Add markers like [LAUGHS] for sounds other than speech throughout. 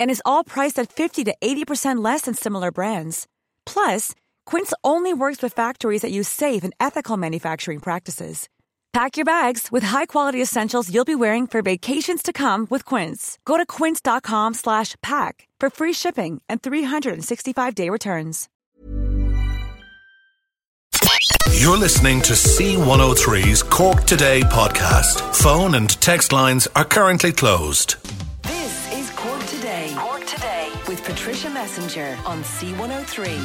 And is all priced at 50 to 80% less than similar brands. Plus, Quince only works with factories that use safe and ethical manufacturing practices. Pack your bags with high-quality essentials you'll be wearing for vacations to come with Quince. Go to quince.com slash pack for free shipping and 365-day returns. You're listening to C103's Cork Today podcast. Phone and text lines are currently closed. Patricia Messenger on C103.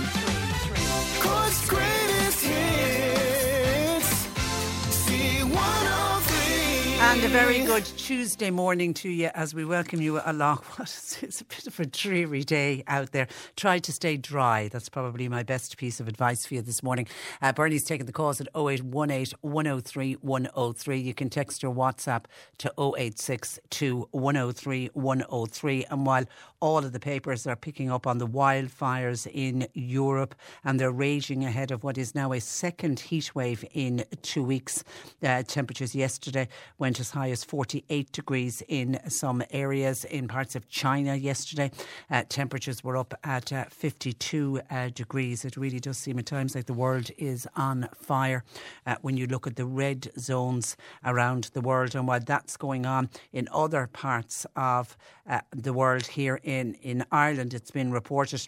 Cork's greatest hits. C103. And a very good Tuesday morning to you as we welcome you along. [LAUGHS] What is, it's a bit of a dreary day out there. Try to stay dry. That's probably my best piece of advice for you this morning. Uh, Bernie's taking the calls at 0818 103 103. You can text your WhatsApp to 0862 103 103. And while all of the papers are picking up on the wildfires in Europe and they're raging ahead of what is now a second heat wave in two weeks, uh, temperatures yesterday went as high as 48 degrees in some areas in parts of China yesterday. Uh, temperatures were up at uh, 52 uh, degrees. It really does seem at times like the world is on fire uh, when you look at the red zones around the world. And while that's going on in other parts of uh, the world here in, in Ireland, it's been reported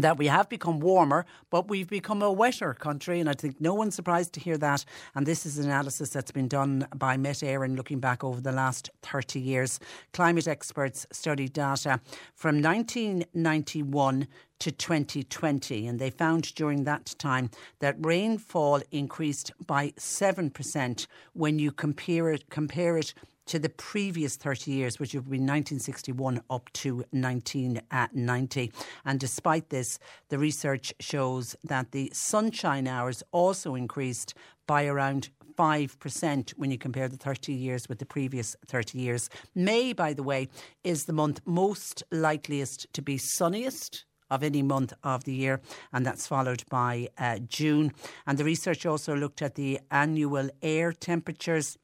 that we have become warmer, but we've become a wetter country, and I think no one's surprised to hear that. And this is an analysis that's been done by Met Éireann looking back over the last 30 years. Climate experts studied data from 1991 to 2020, and they found during that time that rainfall increased by 7% when you compare it, compare it to the previous 30 years, which would be 1961 up to 1990. And despite this, the research shows that the sunshine hours also increased by around 5% when you compare the 30 years with the previous 30 years. May, by the way, is the month most likeliest to be sunniest of any month of the year, and that's followed by uh, June. And the research also looked at the annual air temperatures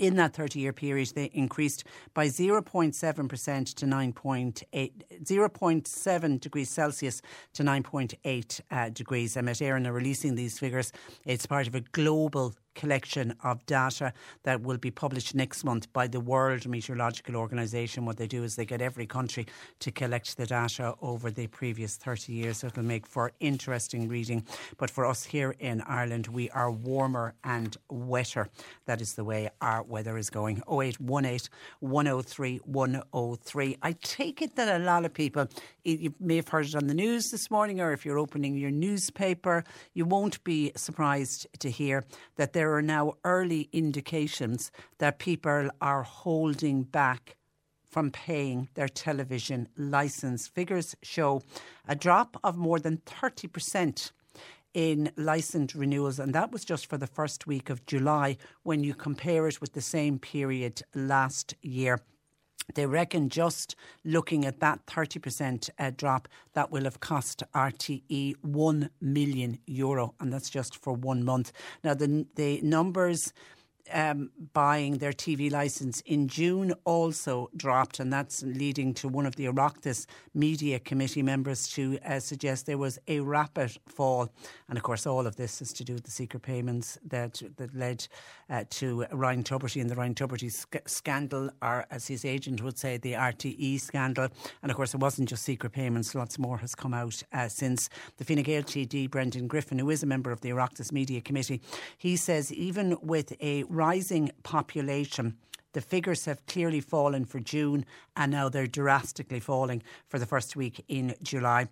in that 30 year period, they increased by 0.7% to 9.8, 0.7 degrees Celsius to 9.8 uh, degrees. And Met Éireann are releasing these figures. It's part of a global collection of data that will be published next month by the World Meteorological Organization. What they do is they get every country to collect the data over the previous 30 years. It'll make for interesting reading. But for us here in Ireland, we are warmer and wetter. That is the way our weather is going. 0818 103 103. I take it that a lot of people, you may have heard it on the news this morning, or if you're opening your newspaper, you won't be surprised to hear that there are now early indications that people are holding back from paying their television licence. Figures show a drop of more than 30% in licence renewals, and that was just for the first week of July when you compare it with the same period last year. They reckon just looking at that 30% uh, drop, that will have cost RTE 1 million euro, and that's just for one month. Now, the, the numbers. Um, buying their TV license in June also dropped, and that's leading to one of the Oireachtas Media Committee members to uh, suggest there was a rapid fall. And of course, all of this is to do with the secret payments that that led uh, to Ryan Tubridy and the Ryan Tubridy sc- scandal, or as his agent would say, the RTE scandal. And of course, it wasn't just secret payments; lots more has come out uh, since. The Fine Gael TD Brendan Griffin, who is a member of the Oireachtas Media Committee, he says even with a rising population. The figures have clearly fallen for June and now they're drastically falling for the first week in July.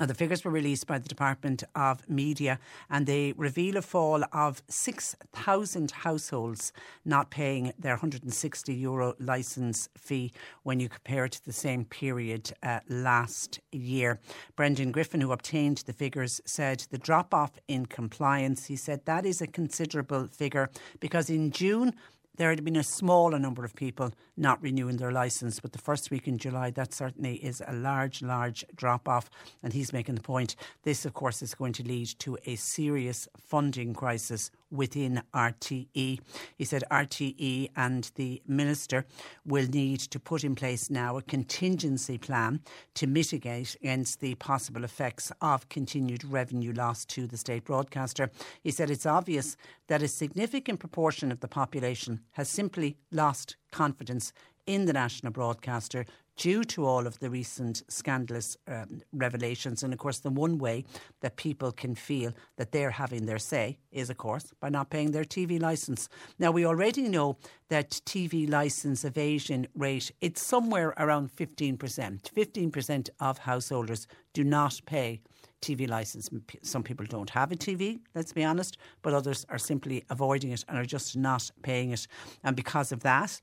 Now, the figures were released by the Department of Media and they reveal a fall of 6,000 households not paying their 160 euro licence fee when you compare it to the same period uh, last year. Brendan Griffin, who obtained the figures, said the drop off in compliance, he said that is a considerable figure because in June, there had been a smaller number of people not renewing their licence, but the first week in July, that certainly is a large, large drop off. And he's making the point this, of course, is going to lead to a serious funding crisis within RTE. He said RTE and the Minister will need to put in place now a contingency plan to mitigate against the possible effects of continued revenue loss to the state broadcaster. He said it's obvious that a significant proportion of the population has simply lost confidence in the national broadcaster due to all of the recent scandalous um, revelations. And of course, the one way that people can feel that they're having their say is, of course, by not paying their TV licence. Now, we already know that TV licence evasion rate, it's somewhere around 15%. 15% of householders do not pay TV license. Some people don't have a TV, let's be honest, but others are simply avoiding it and are just not paying it. And because of that,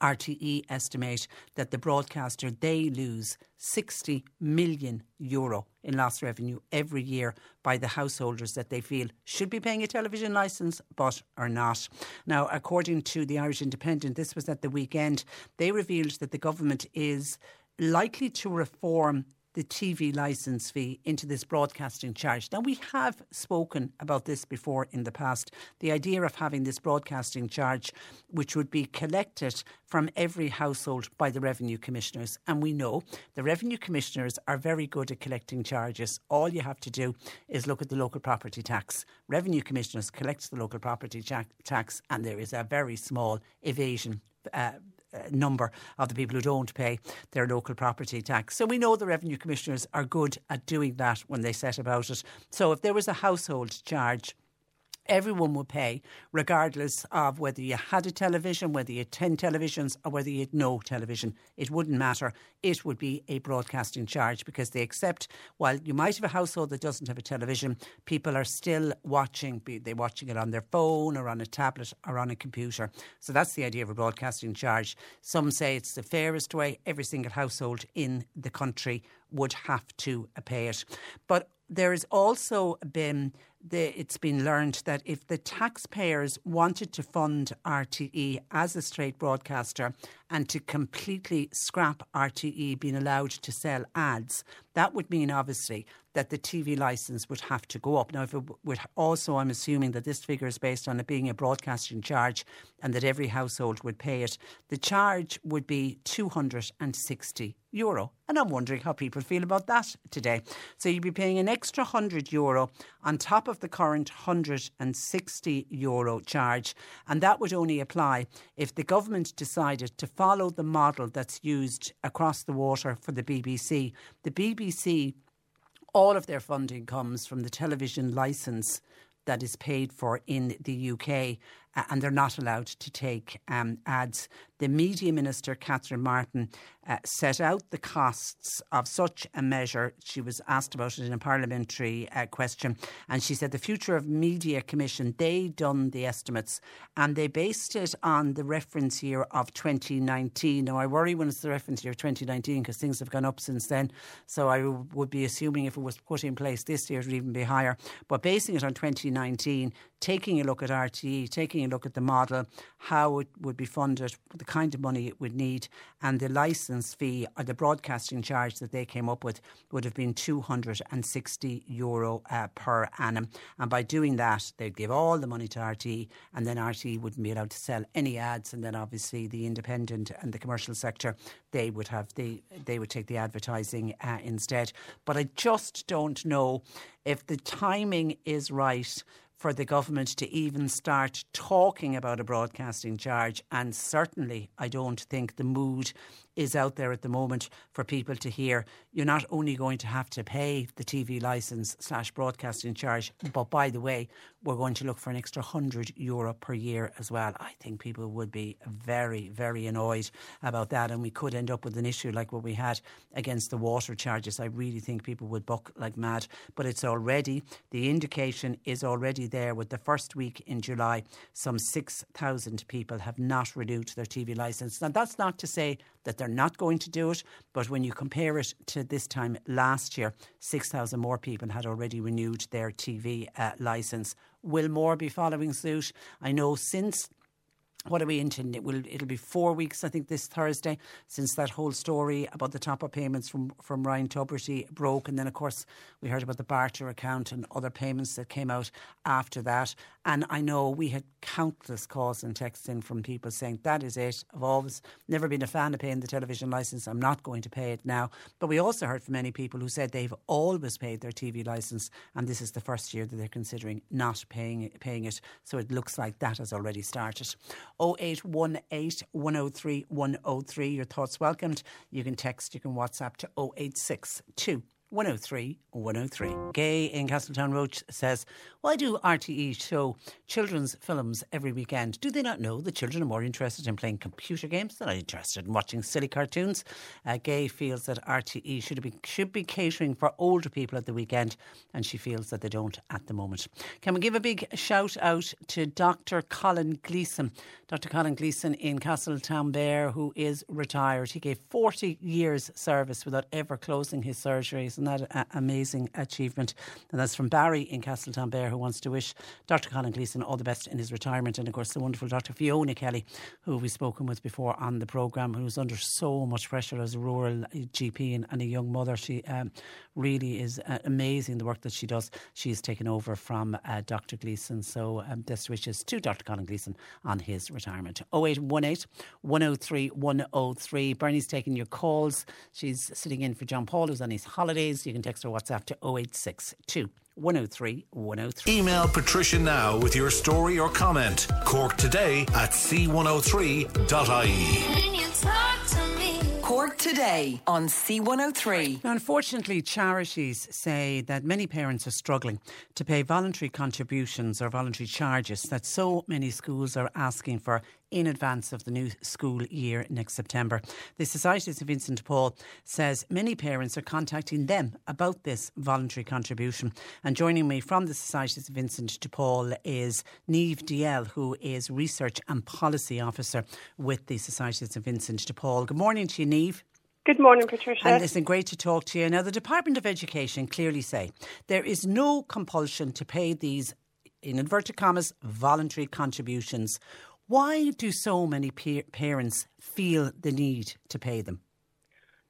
RTE estimate that the broadcaster they lose 60 million euro in lost revenue every year by the householders that they feel should be paying a television licence but are not. Now, according to the Irish Independent, this was at the weekend, they revealed that the government is likely to reform the TV licence fee into this broadcasting charge. Now, we have spoken about this before in the past. The idea of having this broadcasting charge, which would be collected from every household by the revenue commissioners. And we know the revenue commissioners are very good at collecting charges. All you have to do is look at the local property tax. Revenue commissioners collect the local property tax, and there is a very small evasion uh, Uh, number of the people who don't pay their local property tax. So we know the revenue commissioners are good at doing that when they set about it. So if there was a household charge everyone would pay, regardless of whether you had a television, whether you had 10 televisions, or whether you had no television. It wouldn't matter. It would be a broadcasting charge because they accept, while you might have a household that doesn't have a television, people are still watching, be they watching it on their phone or on a tablet or on a computer. So that's the idea of a broadcasting charge. Some say it's the fairest way. Every single household in the country would have to pay it. But there has also been the, it's been learned that if the taxpayers wanted to fund RTE as a straight broadcaster and to completely scrap RTE being allowed to sell ads, that would mean obviously that the TV licence would have to go up. Now, if it would also, I'm assuming that this figure is based on it being a broadcasting charge and that every household would pay it. The charge would be 260 euro. And I'm wondering how people feel about that today. So you'd be paying an extra 100 euro on top of the current 160 euro charge. And that would only apply if the government decided to follow the model that's used across the water for the BBC. The BBC all of their funding comes from the television licence that is paid for in the UK, uh, and they're not allowed to take um, ads. The Media Minister, Catherine Martin, uh, set out the costs of such a measure. She was asked about it in a parliamentary uh, question, and she said the Future of Media Commission, they done the estimates, and they based it on the reference year of 2019. Now, I worry when it's the reference year of 2019 because things have gone up since then, so I would be assuming if it was put in place this year, it would even be higher. But basing it on 2019, taking a look at RTE, taking a look at the model, how it would be funded, the kind of money it would need, and the licence fee or the broadcasting charge that they came up with would have been 260 euro uh, per annum. And by doing that, they'd give all the money to RTE, and then RTE wouldn't be allowed to sell any ads. And then obviously the independent and the commercial sector, they would have the they would take the advertising uh, instead. But I just don't know if the timing is right for the government to even start talking about a broadcasting charge. And certainly, I don't think the mood is out there at the moment for people to hear. You're not only going to have to pay the TV license slash broadcasting charge, but by the way, we're going to look for an extra 100 euro per year as well. I think people would be very, very annoyed about that, and we could end up with an issue like what we had against the water charges. I really think people would buck like mad, but it's already, the indication is already there with the first week in July, some 6,000 people have not renewed their TV licence. Now, that's not to say that they're not going to do it, but when you compare it to this time last year, 6,000 more people had already renewed their TV uh, licence. Will more be following suit? I know since what are we into? It will it'll be four weeks, I think, this Thursday since that whole story about the top up payments from from Ryan Tubridy broke, and then of course we heard about the barter account and other payments that came out after that. And I know we had countless calls and texts in from people saying that is it. I've always never been a fan of paying the television license. I'm not going to pay it now. But we also heard from many people who said they've always paid their TV license, and this is the first year that they're considering not paying paying it. So it looks like that has already started. 0818 103 103. Your thoughts welcomed. You can text, you can WhatsApp to 0862 103 103. Gay in Castletown Road says, Why do RTE show children's films every weekend? Do they not know that children are more interested in playing computer games than are interested in watching silly cartoons? Uh, Gay feels that RTE should be, should be catering for older people at the weekend, and she feels that they don't at the moment. Can we give a big shout out to Dr. Colin Gleeson? Dr. Colin Gleeson in Castletownbere, who is retired. He gave 40 years' service without ever closing his surgeries and that amazing achievement. And that's from Barry in Castletownbere, who wants to wish Dr. Colin Gleeson all the best in his retirement. And of course, the wonderful Dr. Fiona Kelly, who we've spoken with before on the programme, who's under so much pressure as a rural GP and, and a young mother. She um, really is uh, amazing the work that she does. She's taken over from uh, Dr. Gleeson. So um, best wishes to Dr. Colin Gleeson on his retirement. 0818 103 103. Bernie's taking your calls. She's sitting in for John Paul, who's on his holidays. You can text or WhatsApp to 0862 103 103. Email Patricia now with your story or comment. Cork today at c103.ie. Cork today on C103. Now, unfortunately, charities say that many parents are struggling to pay voluntary contributions or voluntary charges that so many schools are asking for in advance of the new school year next September. The Society of St Vincent de Paul says many parents are contacting them about this voluntary contribution. And joining me from the Society of St Vincent de Paul is Niamh Dalziel, who is Research and Policy Officer with the Society of St Vincent de Paul. Good morning to you, Niamh. Good morning, Patricia. And listen, great to talk to you. Now, the Department of Education clearly say there is no compulsion to pay these, in inverted commas, voluntary contributions. Why do so many pa- parents feel the need to pay them?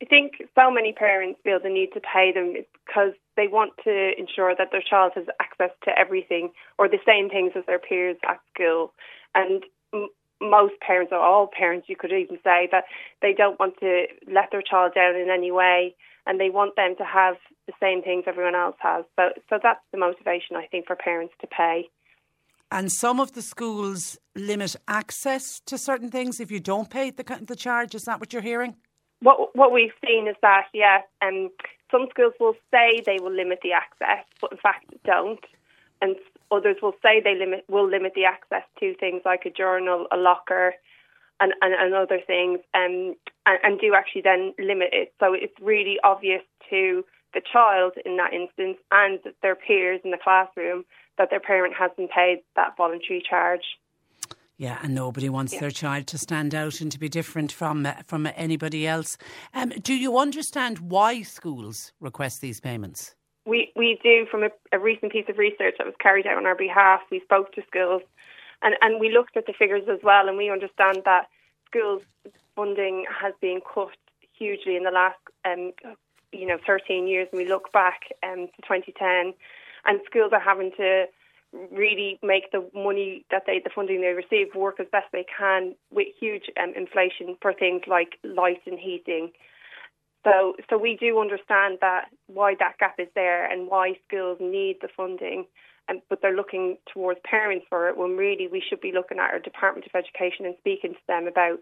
I think so many parents feel the need to pay them because they want to ensure that their child has access to everything or the same things as their peers at school. And m- most parents, or all parents, you could even say, that they don't want to let their child down in any way and they want them to have the same things everyone else has. So, so that's the motivation, I think, for parents to pay. And some of the schools limit access to certain things if you don't pay the, the charge. Is that what you're hearing? What what we've seen is that yes, um, some schools will say they will limit the access, but in fact don't, and others will say they limit will limit the access to things like a journal, a locker, and and, and other things, um, and, and do actually then limit it. So it's really obvious to the child in that instance and their peers in the classroom that their parent hasn't paid that voluntary charge. Yeah, and nobody wants Yeah. their child to stand out and to be different from uh, from anybody else. Um, do you understand why schools request these payments? We we do from a, a recent piece of research that was carried out on our behalf. We spoke to schools, and and we looked at the figures as well, and we understand that schools funding has been cut hugely in the last um you know 13 years. And we look back um to 2010, and schools are having to really make the money that they the funding they receive work as best they can with huge um, inflation for things like light and heating. So, so we do understand that why that gap is there and why schools need the funding, and but they're looking towards parents for it when really we should be looking at our Department of Education and speaking to them about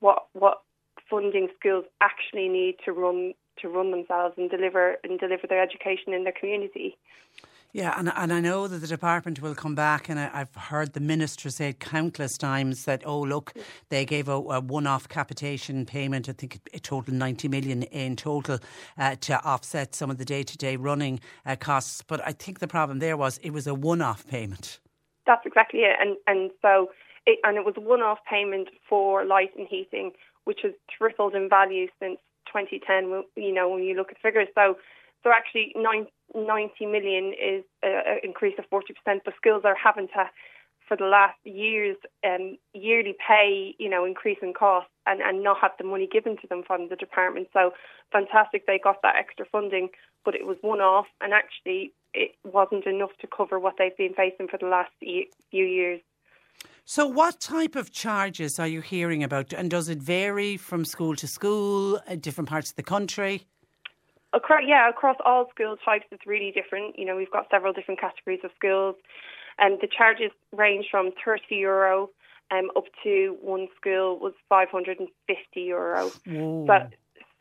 what what funding schools actually need to run to run themselves and deliver and deliver their education in their community. Yeah, and, and I know that the department will come back, and I, have heard the minister say countless times that, oh, look, they gave a, a one off capitation payment, I think it, totaled 90 million in total uh, to offset some of the day to day running uh, costs. But I think the problem there was it was a one off payment. That's exactly it. And, and so, it, and it was a one off payment for light and heating, which has tripled in value since 2010, you know, when you look at figures. So, so actually, 90 million is an increase of 40%, but schools are having to, for the last years, um, yearly pay, you know, increase in costs and, and not have the money given to them from the department. So fantastic they got that extra funding, but it was one off and actually it wasn't enough to cover what they've been facing for the last few years. So, what type of charges are you hearing about? And does it vary from school to school, uh, different parts of the country? Across, yeah, across all school types, it's really different. You know, we've got several different categories of schools, and the charges range from 30 euro um, up to one school was 550 euro. But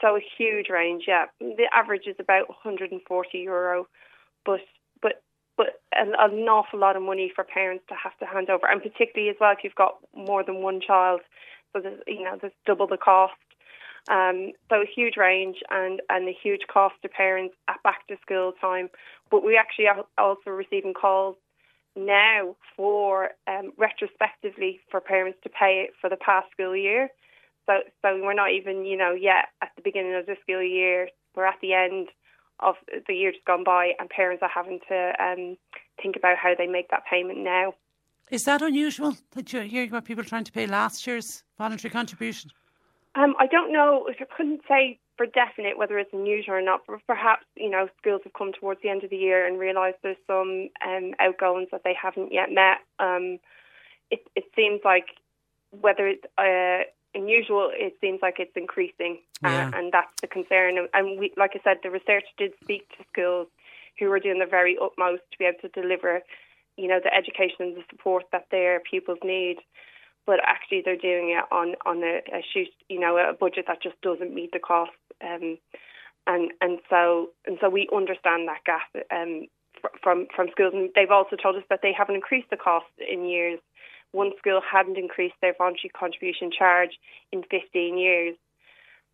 so a huge range. Yeah, the average is about 140 euro, but but but an, an awful lot of money for parents to have to hand over, and particularly as well if you've got more than one child. So there's you know there's double the cost. Um, so a huge range and, and a huge cost to parents at back to school time. But we actually are also receiving calls now for um, retrospectively for parents to pay it for the past school year. So, so we're not even, you know, yet at the beginning of the school year. We're at the end of the year just gone by, and parents are having to um, think about how they make that payment now. Is that unusual that you're hearing about people trying to pay last year's voluntary contribution? Um, I don't know. I couldn't say for definite whether it's unusual or not. But perhaps you know schools have come towards the end of the year and realised there's some um, outgoings that they haven't yet met. Um, it, it seems like whether it's uh, unusual, it seems like it's increasing, uh, yeah. uh, and that's the concern. And we, like I said, the research did speak to schools who are doing their very utmost to be able to deliver, you know, the education and the support that their pupils need but actually they're doing it on on a, a shoot, you know, a budget that just doesn't meet the cost. Um, and and so and so we understand that gap um, from from schools, and they've also told us that they haven't increased the cost in years. One school hadn't increased their voluntary contribution charge in 15 years.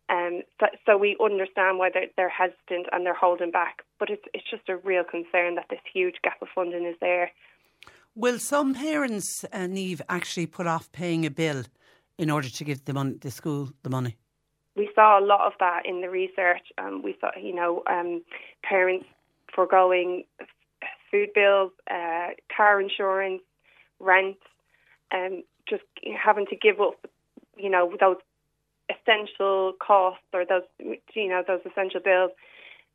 Um, so, so we understand why they're, they're hesitant and they're holding back, but it's it's just a real concern that this huge gap of funding is there. Will some parents, uh, Niamh, actually put off paying a bill in order to give the, mon- the school the money? We saw a lot of that in the research. Um, we saw, you know, um, parents foregoing food bills, uh, car insurance, rent, um, just having to give up, you know, those essential costs or those, you know, those essential bills,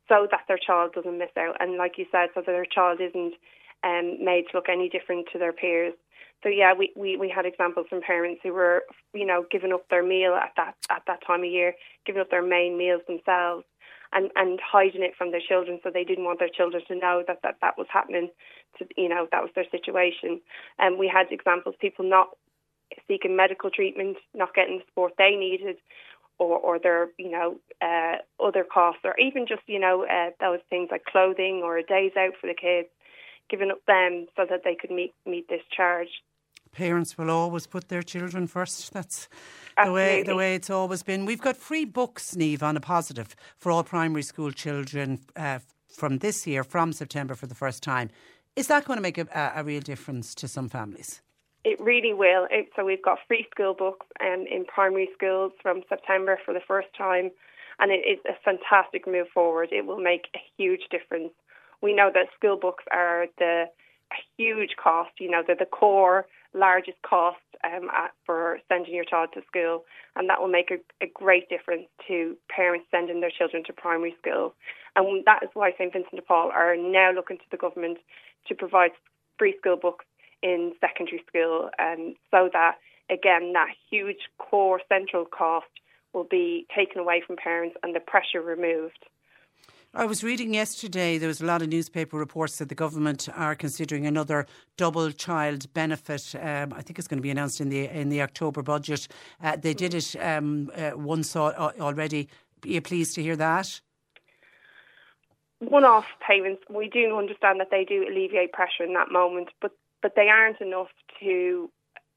so that their child doesn't miss out. And like you said, so that their child isn't um, made to look any different to their peers. So yeah, we, we, we had examples from parents who were, you know, giving up their meal at that at that time of year, giving up their main meals themselves, and and hiding it from their children, so they didn't want their children to know that that, that was happening. To you know, that was their situation. And we had examples people not seeking medical treatment, not getting the support they needed, or or their you know uh, other costs, or even just you know uh, those things like clothing or days out for the kids given up them so that they could meet meet this charge. Parents will always put their children first. That's Absolutely. the way the way it's always been. We've got free books, Niamh, on a positive for all primary school children uh, from this year, from September for the first time. Is that going to make a, a real difference to some families? It really will. It, so we've got free school books um, in primary schools from September for the first time, and it is a fantastic move forward. It will make a huge difference we know that school books are the huge cost. You know, they're the core largest cost um, at, for sending your child to school, and that will make a, a, great difference to parents sending their children to primary school. And that is why St Vincent de Paul are now looking to the government to provide free school books in secondary school, and so that again that huge core central cost will be taken away from parents and the pressure removed. I was reading yesterday, there was a lot of newspaper reports that the government are considering another double child benefit. Um, I think it's going to be announced in the in the October budget. Uh, they did it um, uh, once already. Are you pleased to hear that? One-off payments, we do understand that they do alleviate pressure in that moment, but but they aren't enough to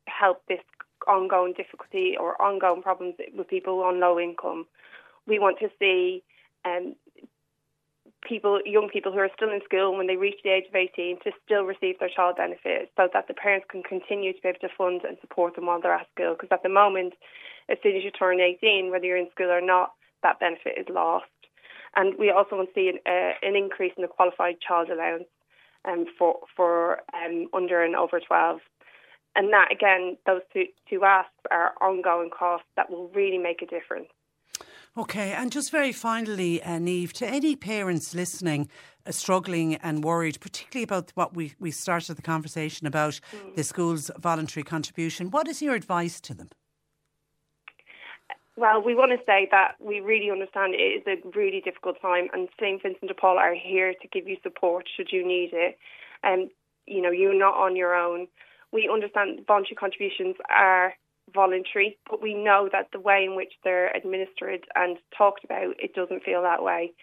help this ongoing difficulty or ongoing problems with people on low income. We want to see um, people, young people who are still in school when they reach the age of 18 to still receive their child benefit so that the parents can continue to be able to fund and support them while they're at school. Because at the moment, as soon as you turn 18, whether you're in school or not, that benefit is lost. And we also want to see an, uh, an increase in the qualified child allowance um, for for um, under and over 12. And that again, those two, two asks are ongoing costs that will really make a difference. Okay, and just very finally, uh, Niamh, to any parents listening, uh, struggling and worried, particularly about what we, we started the conversation about mm. the school's voluntary contribution, what is your advice to them? Well, we want to say that we really understand it is a really difficult time, and St. Vincent de Paul are here to give you support should you need it. And um, you know, you're not on your own. We understand voluntary contributions are voluntary, but we know that the way in which they're administered and talked about, it doesn't feel that way.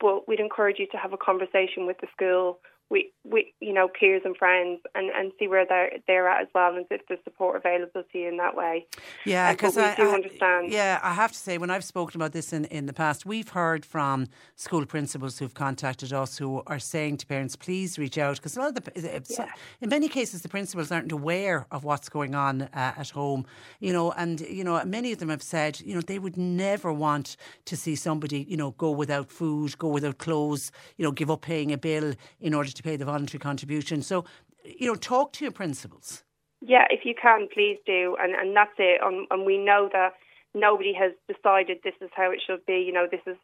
But we'd encourage you to have a conversation with the school with, with you know peers and friends and, and see where they're they're at as well and if there's support available to you in that way. Yeah, because I do I, understand. Yeah, I have to say when I've spoken about this in, in the past, we've heard from school principals who've contacted us who are saying to parents, please reach out because a lot of the yeah. in many cases the principals aren't aware of what's going on uh, at home, you know, and you know many of them have said you know they would never want to see somebody you know go without food, go without clothes, you know, give up paying a bill in order to to pay the voluntary contribution. So, you know, talk to your principals. Yeah, if you can, please do. And, and that's it. And, and we know that nobody has decided this is how it should be. You know, this is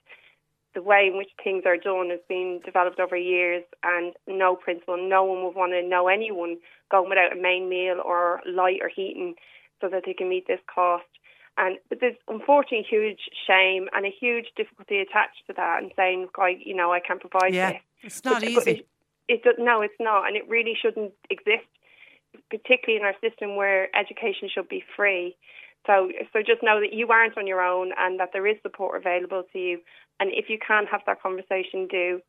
the way in which things are done has been developed over years, and no principal, no one would want to know anyone going without a main meal or light or heating so that they can meet this cost. And but there's unfortunately huge shame and a huge difficulty attached to that, and saying, "I, you know, I can't provide yeah, this." It's not but, easy. It, it, no, it's not, and it really shouldn't exist, particularly in our system where education should be free. So, so just know that you aren't on your own, and that there is support available to you. And if you can have that conversation, do.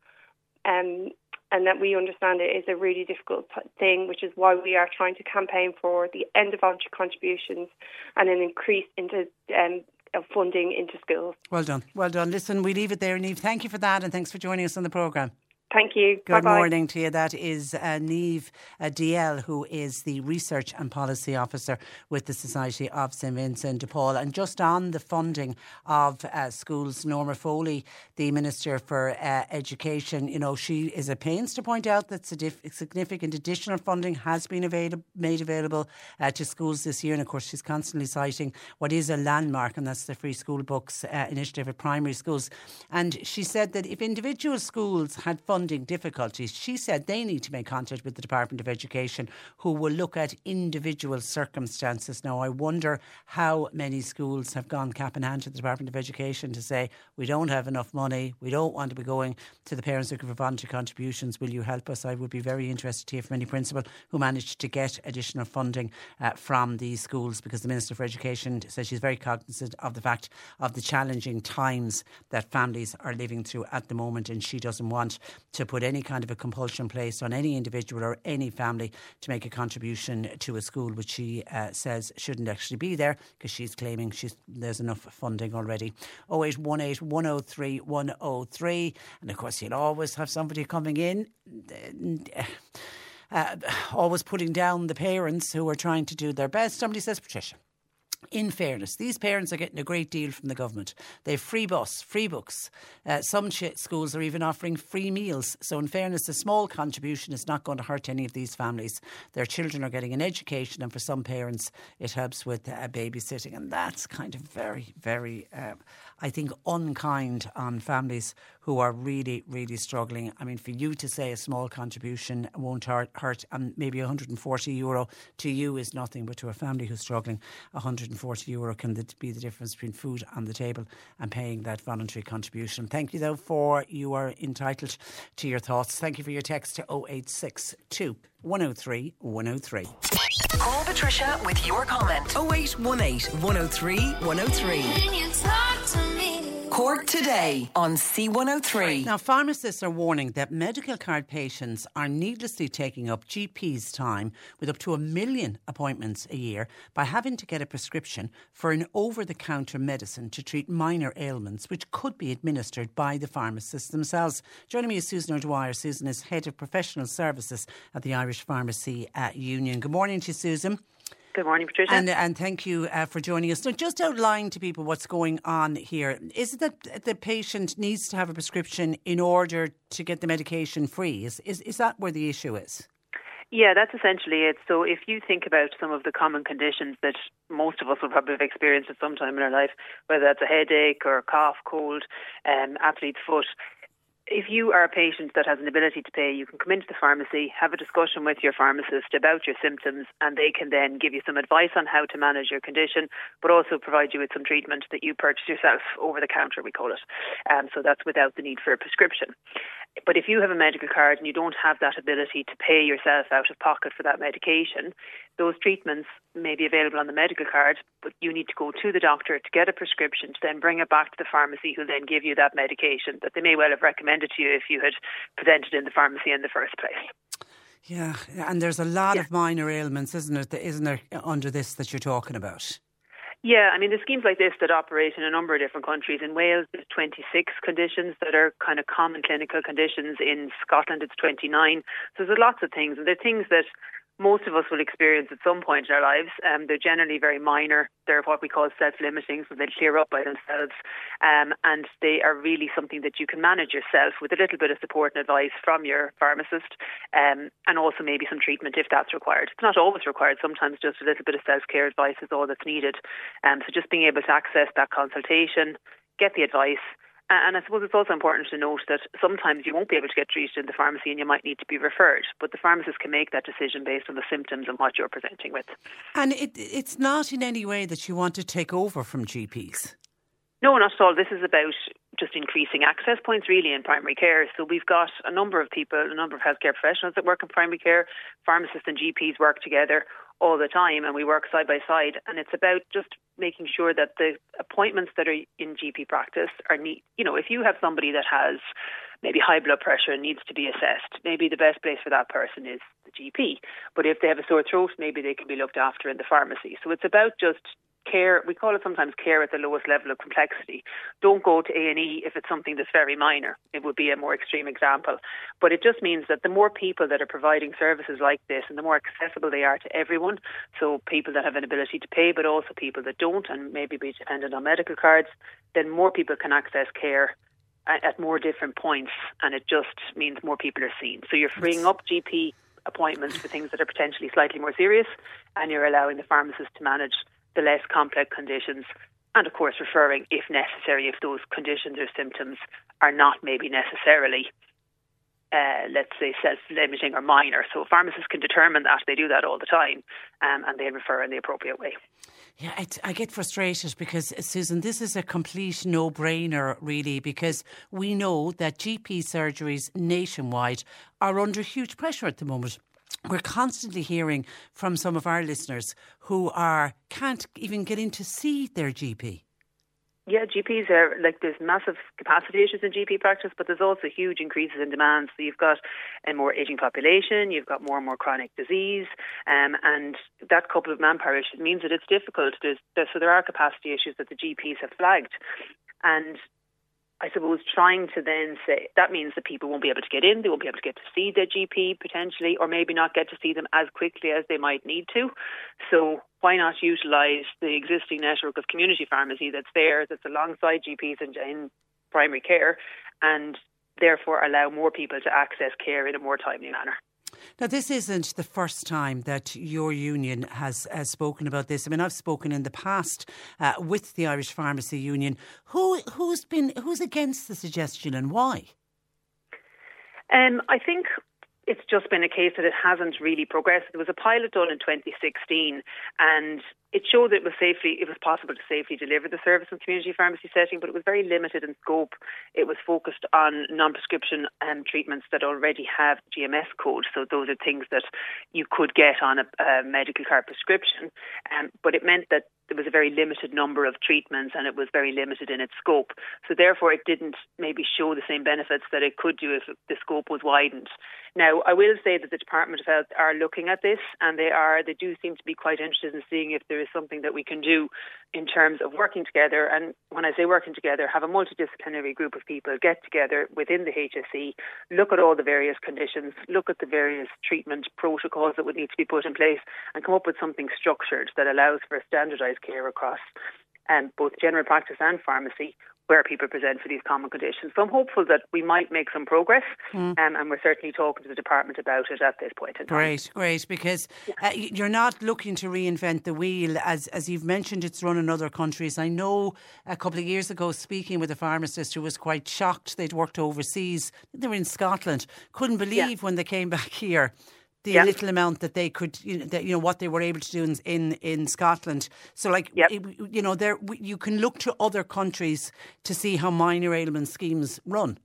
Um, and that we understand it is a really difficult thing, which is why we are trying to campaign for the end of voluntary contributions and an increase into um, of funding into schools. Well done, well done. Listen, we leave it there, Niamh. Thank you for that, and thanks for joining us on the programme. Thank you. Good Bye-bye. morning to you. That is uh, Niamh uh, Dalziel, who is the Research and Policy Officer with the Society of St Vincent de Paul. And just on the funding of uh, schools, Norma Foley, the Minister for uh, Education, you know, she is a pains to point out that significant additional funding has been available, made available uh, to schools this year. And of course, she's constantly citing what is a landmark, and that's the Free School Books uh, initiative at primary schools. And she said that if individual schools had funded funding difficulties, she said they need to make contact with the Department of Education, who will look at individual circumstances. Now, I wonder how many schools have gone cap in hand to the Department of Education to say, we don't have enough money, we don't want to be going to the parents looking for voluntary contributions. Will you help us? I would be very interested to hear from any principal who managed to get additional funding uh, from these schools because the Minister for Education says she's very cognizant of the fact of the challenging times that families are living through at the moment and she doesn't want to put any kind of a compulsion placed on any individual or any family to make a contribution to a school, which she uh, says shouldn't actually be there because she's claiming she's, there's enough funding already. 0818 103 103. And of course, you'll always have somebody coming in. Uh, always putting down the parents who are trying to do their best. Somebody says, Patricia, in fairness, these parents are getting a great deal from the government. They have free bus, free books. Uh, some ch- schools are even offering free meals. So, in fairness, a small contribution is not going to hurt any of these families. Their children are getting an education, and for some parents, it helps with uh, babysitting. And that's kind of very, very, uh, I think, unkind on families who are really, really struggling. I mean, for you to say a small contribution won't hurt, hurt and maybe 140 euro to you is nothing, but to a family who's struggling, 140 euro can be the difference between food on the table and paying that voluntary contribution. Thank you, though, for you are entitled to your thoughts. Thank you for your text to 0862 103 103. Call Patricia with your comment. 0818 103 103. Cork today on C103. Now, pharmacists are warning that medical card patients are needlessly taking up GP's time with up to a million appointments a year by having to get a prescription for an over the counter medicine to treat minor ailments, which could be administered by the pharmacists themselves. Joining me is Susan O'Dwyer. Susan is Head of Professional Services at the Irish Pharmacy Union. Good morning to you, Susan. Good morning, Patricia. And, and thank you uh, for joining us. Now, just outline to people what's going on here. Is it that the patient needs to have a prescription in order to get the medication free? Is, is, is that where the issue is? Yeah, that's essentially it. So if you think about some of the common conditions that most of us will probably have experienced at some time in our life, whether that's a headache or a cough, cold, um, athlete's foot, if you are a patient that has an ability to pay, you can come into the pharmacy, have a discussion with your pharmacist about your symptoms, and they can then give you some advice on how to manage your condition, but also provide you with some treatment that you purchase yourself over the counter, we call it. Um, so that's without the need for a prescription. But if you have a medical card and you don't have that ability to pay yourself out of pocket for that medication, those treatments may be available on the medical card, but you need to go to the doctor to get a prescription to then bring it back to the pharmacy who'll then give you that medication that they may well have recommended to you if you had presented in the pharmacy in the first place. Yeah, and there's a lot yeah. of minor ailments, isn't it? Isn't there under this that you're talking about? Yeah, I mean, there's schemes like this that operate in a number of different countries. In Wales, there's 26 conditions that are kind of common clinical conditions. In Scotland, it's 29. So there's lots of things, and they're things that most of us will experience at some point in our lives. Um, they're generally very minor. They're what we call self-limiting, so they clear up by themselves, um, and they are really something that you can manage yourself with a little bit of support and advice from your pharmacist, um, and also maybe some treatment if that's required. It's not always required. Sometimes just a little bit of self-care advice is all that's needed. Um, so just being able to access that consultation, get the advice and I suppose it's also important to note that sometimes you won't be able to get treated in the pharmacy and you might need to be referred. But the pharmacist can make that decision based on the symptoms and what you're presenting with. And it, it's not in any way that you want to take over from GPs. No, not at all. This is about just increasing access points really in primary care. So we've got a number of people, a number of healthcare professionals that work in primary care. Pharmacists and GPs work together all the time and we work side by side. And it's about just making sure that the appointments that are in GP practice are neat. You know, if you have somebody that has maybe high blood pressure and needs to be assessed, maybe the best place for that person is the GP. But if they have a sore throat, maybe they can be looked after in the pharmacy. So it's about just care we call it sometimes care at the lowest level of complexity. Don't go to A&E if it's something that's very minor. It would be a more extreme example. But it just means that the more people that are providing services like this and the more accessible they are to everyone so people that have an ability to pay but also people that don't and maybe be dependent on medical cards then more people can access care at more different points and it just means more people are seen. So you're freeing up GP appointments for things that are potentially slightly more serious and you're allowing the pharmacist to manage the less complex conditions, and of course referring, if necessary, if those conditions or symptoms are not maybe necessarily, uh, let's say, self-limiting or minor. So pharmacists can determine that. They do that all the time, um, and they refer in the appropriate way. Yeah, it, I get frustrated because, Susan, this is a complete no brainer, really, because we know that GP surgeries nationwide are under huge pressure at the moment we're constantly hearing from some of our listeners who are can't even get in to see their GP. Yeah, GPs are like there's massive capacity issues in GP practice, but there's also huge increases in demand. So you've got a more aging population, you've got more and more chronic disease, um, and that couple of manpower issues means that it's difficult. There's, so there are capacity issues that the GPs have flagged, and I suppose trying to then say that means that people won't be able to get in, they won't be able to get to see their GP potentially, or maybe not get to see them as quickly as they might need to. So why not utilise the existing network of community pharmacy that's there, that's alongside GPs in, in primary care, and therefore allow more people to access care in a more timely manner. Now, this isn't the first time that your union has, has spoken about this. I mean, I've spoken in the past uh, with the Irish Pharmacy Union. Who who's been who's against the suggestion and why? Um, I think it's just been a case that it hasn't really progressed. There was a pilot done in 2016, and it showed that it was safely, it was possible to safely deliver the service in community pharmacy setting, but it was very limited in scope. It was focused on non-prescription um, treatments that already have GMS code, so those are things that you could get on a, a medical card prescription. Um, but it meant that there was a very limited number of treatments and it was very limited in its scope. So therefore, it didn't maybe show the same benefits that it could do if the scope was widened. Now, I will say that the Department of Health are looking at this, and they are they do seem to be quite interested in seeing if there is something that we can do in terms of working together. And when I say working together, have a multidisciplinary group of people get together within the HSE, look at all the various conditions, look at the various treatment protocols that would need to be put in place, and come up with something structured that allows for standardised care across um, both general practice and pharmacy where people present for these common conditions. So I'm hopeful that we might make some progress, mm. um, and we're certainly talking to the department about it at this point in time. Great, great, because uh, you're not looking to reinvent the wheel. As, as you've mentioned, it's run in other countries. I know a couple of years ago, speaking with a pharmacist who was quite shocked, they'd worked overseas, they were in Scotland, couldn't believe yeah. when they came [LAUGHS] back here the yep. little amount that they could, you know, that, you know, what they were able to do in in, in Scotland. So, like, yep. it, you know, there you can look to other countries to see how minor ailment schemes run.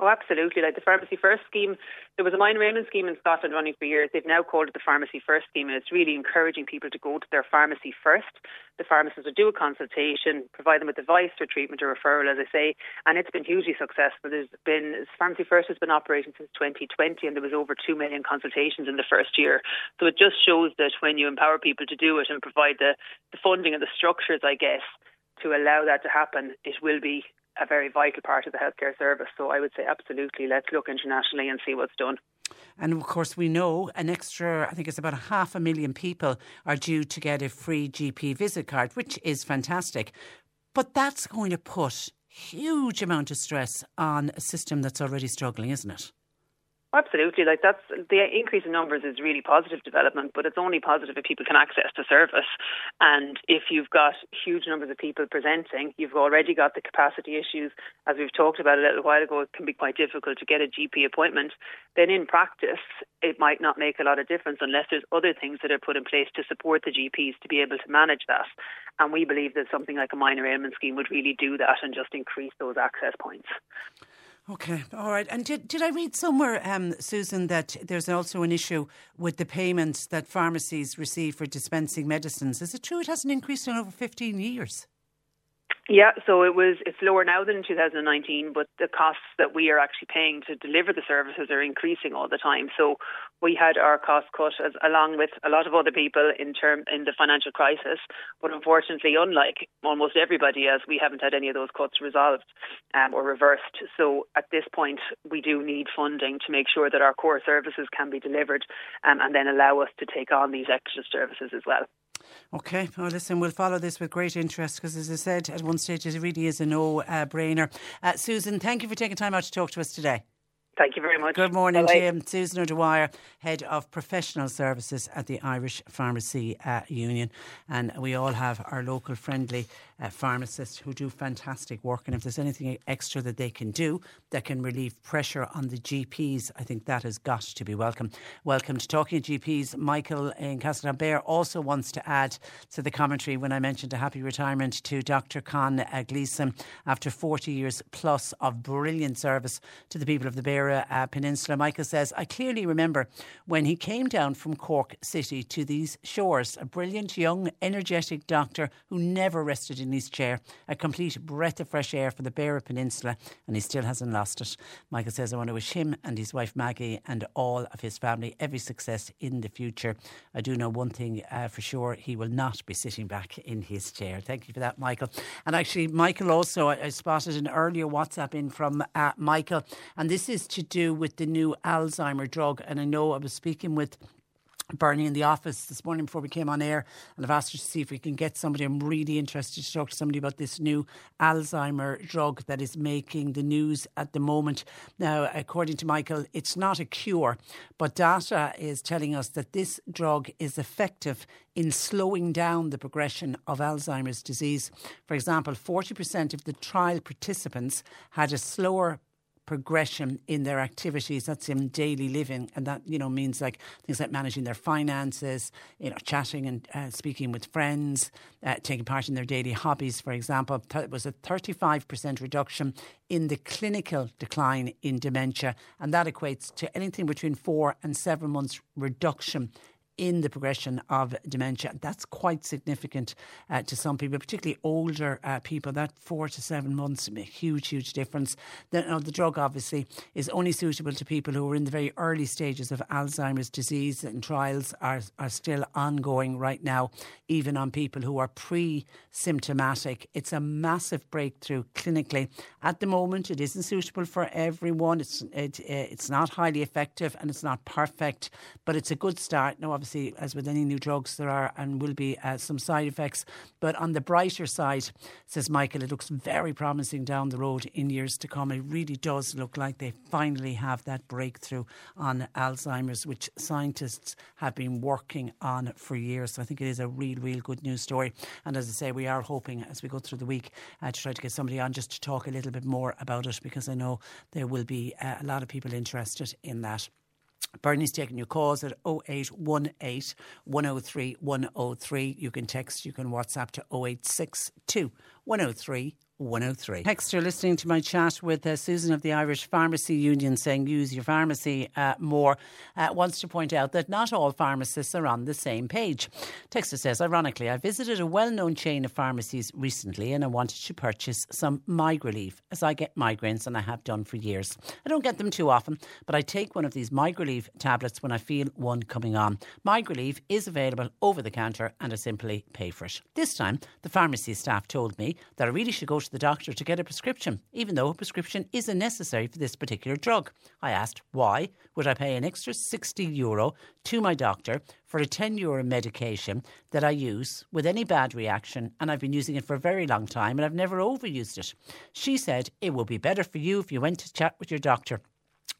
Oh, absolutely. Like the Pharmacy First scheme, there was a minor ailment scheme in Scotland running for years. They've now called it the Pharmacy First scheme, and it's really encouraging people to go to their pharmacy first. The pharmacist would do a consultation, provide them with advice or treatment or referral, as I say, and it's been hugely successful. There's been Pharmacy First has been operating since 2020, and there was over two million consultations in the first year. So it just shows that when you empower people to do it and provide the, the funding and the structures, I guess, to allow that to happen, it will be a very vital part of the healthcare service. So I would say absolutely, let's look internationally and see what's done. And of course, we know an extra, I think it's about a half a million people are due to get a free GP visit card, which is fantastic. But that's going to put huge amount of stress on a system that's already struggling, isn't it? Absolutely, like that's the increase in numbers is really positive development, but it's only positive if people can access the service. And if you've got huge numbers of people presenting, you've already got the capacity issues, as we've talked about a little while ago. It can be quite difficult to get a GP appointment. Then in practice, it might not make a lot of difference unless there's other things that are put in place to support the GPs to be able to manage that. And we believe that something like a minor ailment scheme would really do that and just increase those access points. Okay, all right. And did, did I read somewhere, um, Susan, that there's also an issue with the payments that pharmacies receive for dispensing medicines? Is it true it hasn't increased in over 15 years? Yeah, so it was it's lower now than in 2019, but the costs that we are actually paying to deliver the services are increasing all the time. So we had our cost cut as, along with a lot of other people in term in the financial crisis, but unfortunately, unlike almost everybody else, we haven't had any of those cuts resolved um, or reversed. So at this point, we do need funding to make sure that our core services can be delivered um, and then allow us to take on these extra services as well. Okay, well, listen, we'll follow this with great interest because, as I said, at one stage it really is a no uh, brainer. Uh, Susan, thank you for taking time out to talk to us today. Thank you very much. Good morning, Bye-bye. Jim. Susan O'Dwyer, Head of Professional Services at the Irish Pharmacy uh, Union. And we all have our local friendly uh, pharmacists who do fantastic work. And if there's anything extra that they can do that can relieve pressure on the GPs, I think that has got to be welcome. Welcome to Talking GPs. Michael in Castletownbere also wants to add to the commentary when I mentioned a happy retirement to Dr. Con uh, Gleeson after 40 years plus of brilliant service to the people of the Uh, Peninsula. Michael says, I clearly remember when he came down from Cork City to these shores, a brilliant, young, energetic doctor who never rested in his chair, a complete breath of fresh air for the Beara Peninsula, and he still hasn't lost it. Michael says, I want to wish him and his wife Maggie and all of his family every success in the future. I do know one thing uh, for sure, he will not be sitting back in his chair. Thank you for that, Michael. And actually, Michael also, I, I spotted an earlier WhatsApp in from uh, Michael, and this is to do with the new Alzheimer drug. And I know I was speaking with Bernie in the office this morning before we came on air, and I've asked her to see if we can get somebody. I'm really interested to talk to somebody about this new Alzheimer drug that is making the news at the moment. Now, according to Michael, it's not a cure, but data is telling us that this drug is effective in slowing down the progression of Alzheimer's disease. For example, 40% of the trial participants had a slower progression in their activities. That's in daily living, and that you know means like things like managing their finances, you know, chatting and uh, speaking with friends, uh, taking part in their daily hobbies. For example, it was a thirty-five percent reduction in the clinical decline in dementia, and that equates to anything between four and seven months reduction in the progression of dementia. That's quite significant uh, to some people, particularly older uh, people. That four to seven months make a huge, huge difference. The, the drug, obviously, is only suitable to people who are in the very early stages of Alzheimer's disease, and trials are, are still ongoing right now, even on people who are pre symptomatic. It's a massive breakthrough clinically. At the moment, it isn't suitable for everyone. It's, it, it's not highly effective and it's not perfect, but it's a good start. Now, obviously, obviously, as with any new drugs, there are and will be uh, some side effects. But on the brighter side, says Michael, it looks very promising down the road in years to come. It really does look like they finally have that breakthrough on Alzheimer's, which scientists have been working on for years. So I think it is a real, real good news story. And as I say, we are hoping as we go through the week uh, to try to get somebody on just to talk a little bit more about it because I know there will be uh, a lot of people interested in that. Bernie's taking your calls at 0818 103 103. You can text, you can WhatsApp to 0862 103 103. Next, you're listening to my chat with uh, Susan of the Irish Pharmacy Union saying use your pharmacy uh, more. Uh, wants to point out that not all pharmacists are on the same page. Texter says, ironically, I visited a well known chain of pharmacies recently and I wanted to purchase some Migraleave as I get migraines and I have done for years. I don't get them too often, but I take one of these Migraleave tablets when I feel one coming on. Migraleave is available over the counter and I simply pay for it. This time, the pharmacy staff told me that I really should go to the doctor to get a prescription, even though a prescription isn't necessary for this particular drug. I asked why would I pay an extra 60 euro to my doctor for a 10 euro medication that I use with any bad reaction and I've been using it for a very long time and I've never overused it. She said it would be better for you if you went to chat with your doctor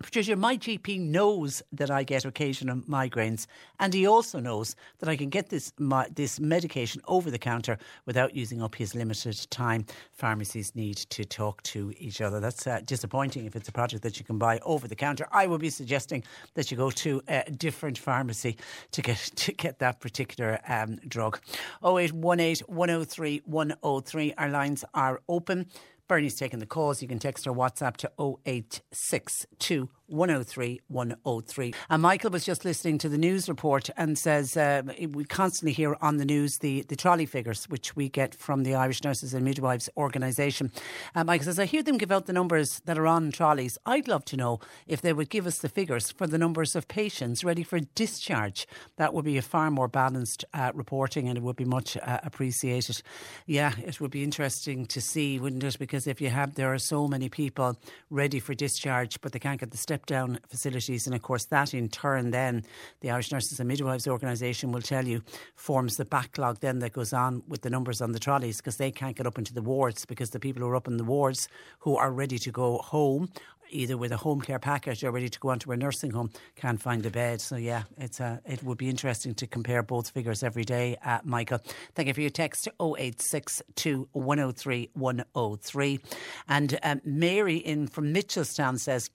Patricia, my GP knows that I get occasional migraines, and he also knows that I can get this my, this medication over the counter without using up his limited time. Pharmacies need to talk to each other. That's uh, disappointing if it's a product that you can buy over the counter. I would be suggesting that you go to a different pharmacy to get to get that particular um, drug. 0818 103 103. Our lines are open. Bernie's taking the calls. You can text or WhatsApp to 0862 103 103. And Michael was just listening to the news report and says uh, we constantly hear on the news the, the trolley figures, which we get from the Irish Nurses and Midwives organisation. Uh, Michael says, I hear them give out the numbers that are on trolleys. I'd love to know if they would give us the figures for the numbers of patients ready for discharge. That would be a far more balanced uh, reporting and it would be much uh, appreciated. Yeah, it would be interesting to see, wouldn't it? Because if you have, there are so many people ready for discharge, but they can't get the step step down facilities. And of course, that in turn, then the Irish Nurses and Midwives organisation will tell you forms the backlog then that goes on with the numbers on the trolleys because they can't get up into the wards because the people who are up in the wards who are ready to go home either with a home care package or ready to go onto a nursing home can't find a bed. So yeah, it's a, it would be interesting to compare both figures every day. Uh, Michael, thank you for your text 0862 103 103. And um, Mary in from Mitchelstown says.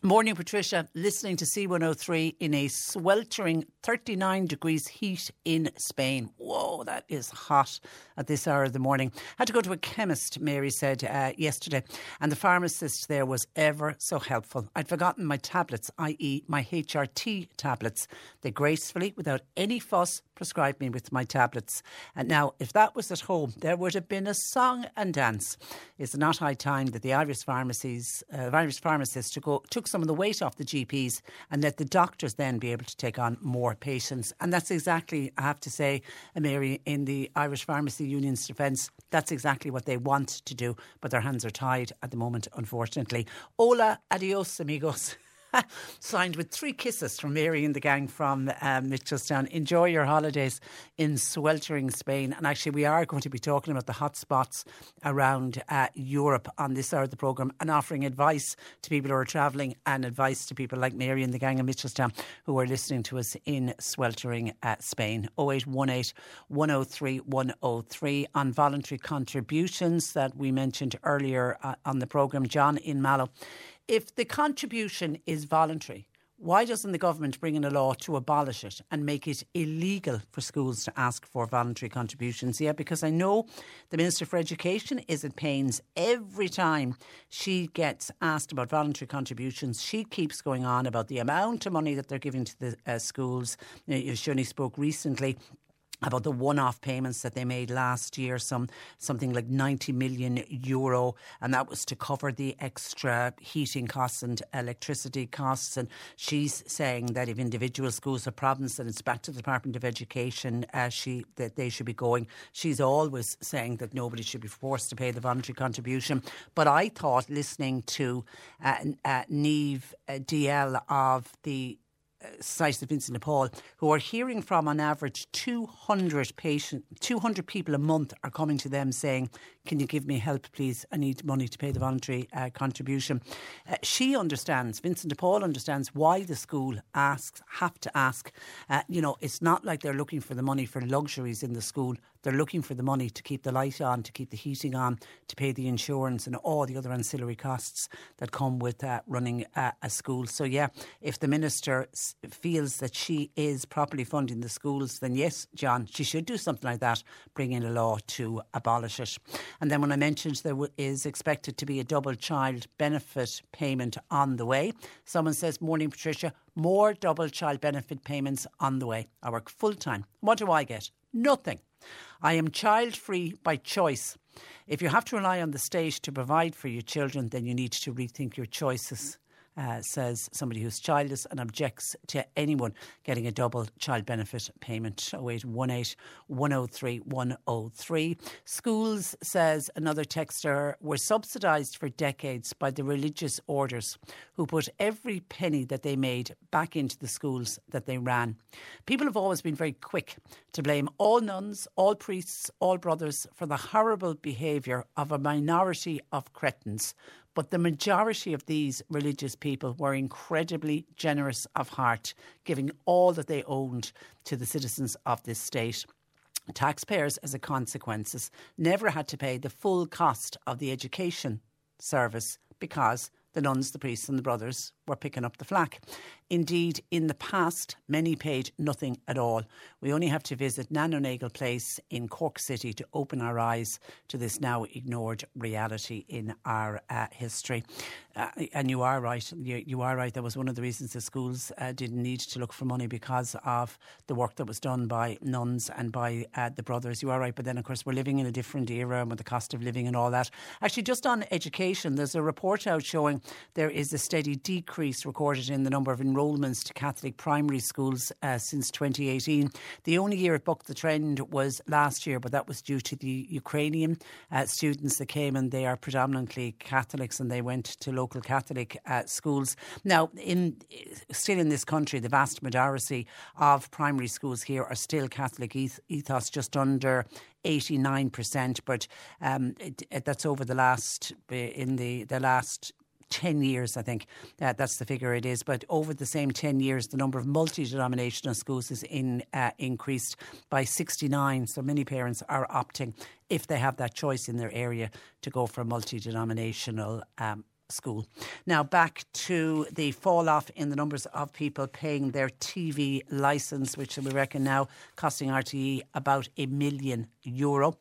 Morning, Patricia. Listening to C103 in a sweltering 39 degrees heat in Spain. Whoa, that is hot at this hour of the morning. Had to go to a chemist, Mary said uh, yesterday, and the pharmacist there was ever so helpful. I'd forgotten my tablets, i.e., my HRT tablets. They gracefully, without any fuss, prescribed me with my tablets. And now, if that was at home, there would have been a song and dance. It's not high time that the Irish pharmacies, uh, Irish pharmacists took, took some of the weight off the GPs and let the doctors then be able to take on more patients. And that's exactly, I have to say, Mary, in the Irish Pharmacy Union's defence, that's exactly what they want to do, but their hands are tied at the moment, unfortunately. Hola, adios, amigos. [LAUGHS] [LAUGHS] Signed with three kisses from Mary and the gang from um, Mitchelstown. Enjoy your holidays in sweltering Spain. And actually, we are going to be talking about the hot spots around uh, Europe on this hour of the programme and offering advice to people who are travelling and advice to people like Mary and the gang in Mitchelstown who are listening to us in sweltering uh, Spain. 0818 103 103 on voluntary contributions that we mentioned earlier uh, on the programme. John in Mallow if the contribution is voluntary, why doesn't the government bring in a law to abolish it and make it illegal for schools to ask for voluntary contributions? Yeah, because I know the Minister for Education is at pains every time she gets asked about voluntary contributions. She keeps going on about the amount of money that they're giving to the uh, schools. You know, spoke recently about the one-off payments that they made last year, some something like 90 million euro, and that was to cover the extra heating costs and electricity costs. And she's saying that if individual schools have problems, then it's back to the Department of Education. Uh, she that they should be going. She's always saying that nobody should be forced to pay the voluntary contribution. But I thought, listening to uh, uh, Niamh uh, Dalziel of the Society of Vincent de Paul, who are hearing from on average 200 patient, 200 people a month are coming to them saying, "Can you give me help, please? I need money to pay the voluntary uh, contribution." Uh, she understands. Vincent de Paul understands why the school asks, have to ask. Uh, you know, it's not like they're looking for the money for luxuries in the school. They're looking for the money to keep the light on, to keep the heating on, to pay the insurance and all the other ancillary costs that come with uh, running a school. So, yeah, if the minister feels that she is properly funding the schools, then yes, John, she should do something like that, bring in a law to abolish it. And then when I mentioned there is expected to be a double child benefit payment on the way, someone says, Morning, Patricia, more double child benefit payments on the way. I work full time. What do I get? Nothing. I am child free by choice. If you have to rely on the state to provide for your children, then you need to rethink your choices. Uh, says somebody who's childless and objects to anyone getting a double child benefit payment. 0818 103 103. Schools, says another texter, were subsidised for decades by the religious orders who put every penny that they made back into the schools that they ran. People have always been very quick to blame all nuns, all priests, all brothers for the horrible behaviour of a minority of cretins but the majority of these religious people were incredibly generous of heart, giving all that they owned to the citizens of this state. Taxpayers, as a consequence, never had to pay the full cost of the education service because the nuns, the priests, and the brothers were picking up the flack. Indeed, in the past, many paid nothing at all. We only have to visit Nano Nagle Place in Cork City to open our eyes to this now ignored reality in our uh, history. Uh, and you are right. You, you, are right. That was one of the reasons the schools uh, didn't need to look for money because of the work that was done by nuns and by uh, the brothers. You are right. But then, of course, we're living in a different era and with the cost of living and all that. Actually, just on education, there's a report out showing there is a steady decrease recorded in the number of enrolments to Catholic primary schools uh, since 2018. The only year it bucked the trend was last year, but that was due to the Ukrainian uh, students that came and they are predominantly Catholics and they went to local Catholic uh, schools. Now, in still in this country, the vast majority of primary schools here are still Catholic ethos, just under 89%, but um, it, it, that's over the last in the the last 10 years, I think. Uh, that's the figure it is. But over the same 10 years, the number of multi denominational schools is in, uh, increased by 69. So many parents are opting, if they have that choice in their area, to go for a multi denominational um, school. Now, back to the fall off in the numbers of people paying their TV licence, which we reckon now costing RTE about a million euro.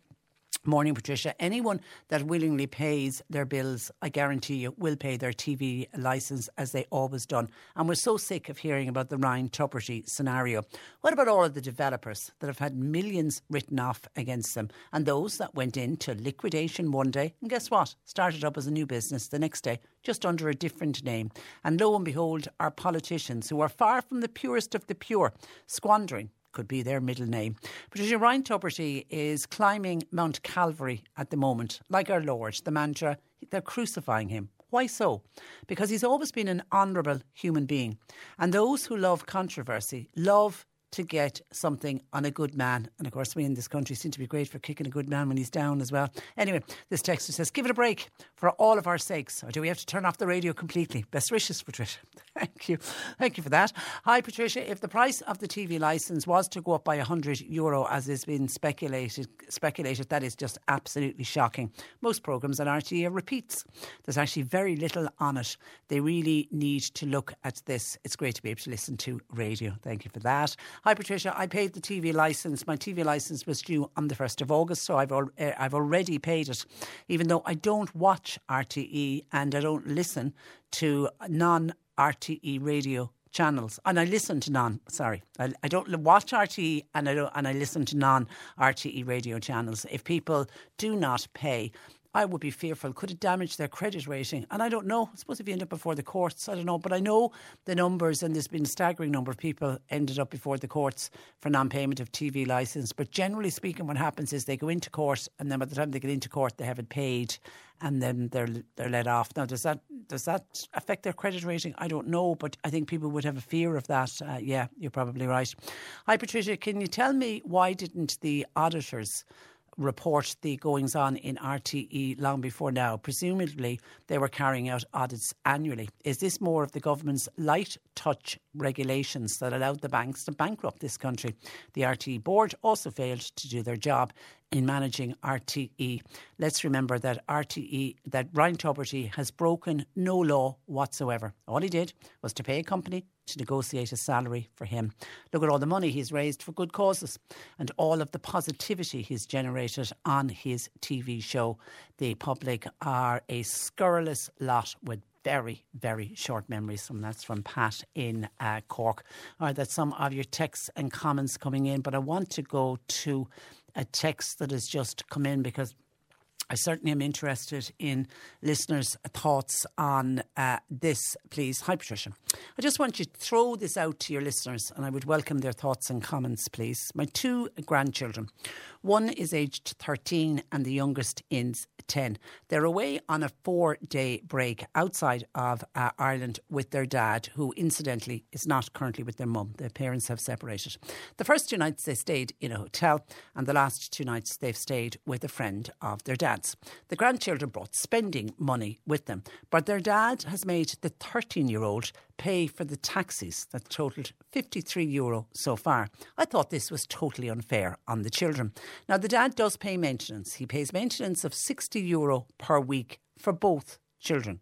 Morning, Patricia. Anyone that willingly pays their bills, I guarantee you, will pay their TV licence as they always done. And we're so sick of hearing about the Ryan Tubridy scenario. What about all of the developers that have had millions written off against them and those that went into liquidation one day and guess what? Started up as a new business the next day, just under a different name. And lo and behold, our politicians who are far from the purest of the pure, squandering could be their middle name. Patricia Ryan Tubridy is climbing Mount Calvary at the moment, like our Lord, the mantra, they're crucifying him. Why so? Because he's always been an honourable human being. And those who love controversy love to get something on a good man. And of course, we in this country seem to be great for kicking a good man when he's down as well. Anyway, this texter says, Give it a break for all of our sakes. Or do we have to turn off the radio completely? Best wishes, Patricia. [LAUGHS] Thank you. Thank you for that. Hi, Patricia. If the price of the TV licence was to go up by 100 euro, as has been speculated, speculated, that is just absolutely shocking. Most programmes on RTE are repeats. There's actually very little on it. They really need to look at this. It's great to be able to listen to radio. Thank you for that. Hi, Patricia. I paid the TV licence. My TV licence was due on the 1st of August, so I've, al- uh, I've already paid it, even though I don't watch RTE and I don't listen to non RTE radio channels and I listen to non sorry I, I don't watch RTE and I don't and I listen to non RTE radio channels if people do not pay I would be fearful. Could it damage their credit rating? And I don't know. I suppose if you end up before the courts, I don't know. But I know the numbers, and there's been a staggering number of people ended up before the courts for non-payment of TV licence. But generally speaking, what happens is they go into court, and then by the time they get into court, they haven't paid, and then they're they're let off. Now, does that does that affect their credit rating? I don't know, but I think people would have a fear of that. Uh, yeah, you're probably right. Hi, Patricia. Can you tell me why didn't the auditors? Report the goings on in RTE long before now. Presumably, they were carrying out audits annually. Is this more of the government's light touch regulations that allowed the banks to bankrupt this country? The RTE board also failed to do their job in managing RTE. Let's remember that RTE, that Ryan Tubridy has broken no law whatsoever. All he did was to pay a company to negotiate a salary for him. Look at all the money he's raised for good causes and all of the positivity he's generated on his TV show. The public are a scurrilous lot with very, very short memories. And that's from Pat in uh, Cork. All right, that's some of your texts and comments coming in. But I want to go to a text that has just come in because I certainly am interested in listeners' thoughts on uh, this, please. Hi, Patricia. I just want you to throw this out to your listeners and I would welcome their thoughts and comments, please. My two grandchildren, one is aged 13 and the youngest is 10. They're away on a four day break outside of uh, Ireland with their dad, who incidentally is not currently with their mum. Their parents have separated. The first two nights they stayed in a hotel, and the last two nights they've stayed with a friend of their dad's. The grandchildren brought spending money with them, but their dad has made the 13 year old pay for the taxis that totaled 53 euro so far. I thought this was totally unfair on the children. Now, the dad does pay maintenance. He pays maintenance of 60 euro per week for both children.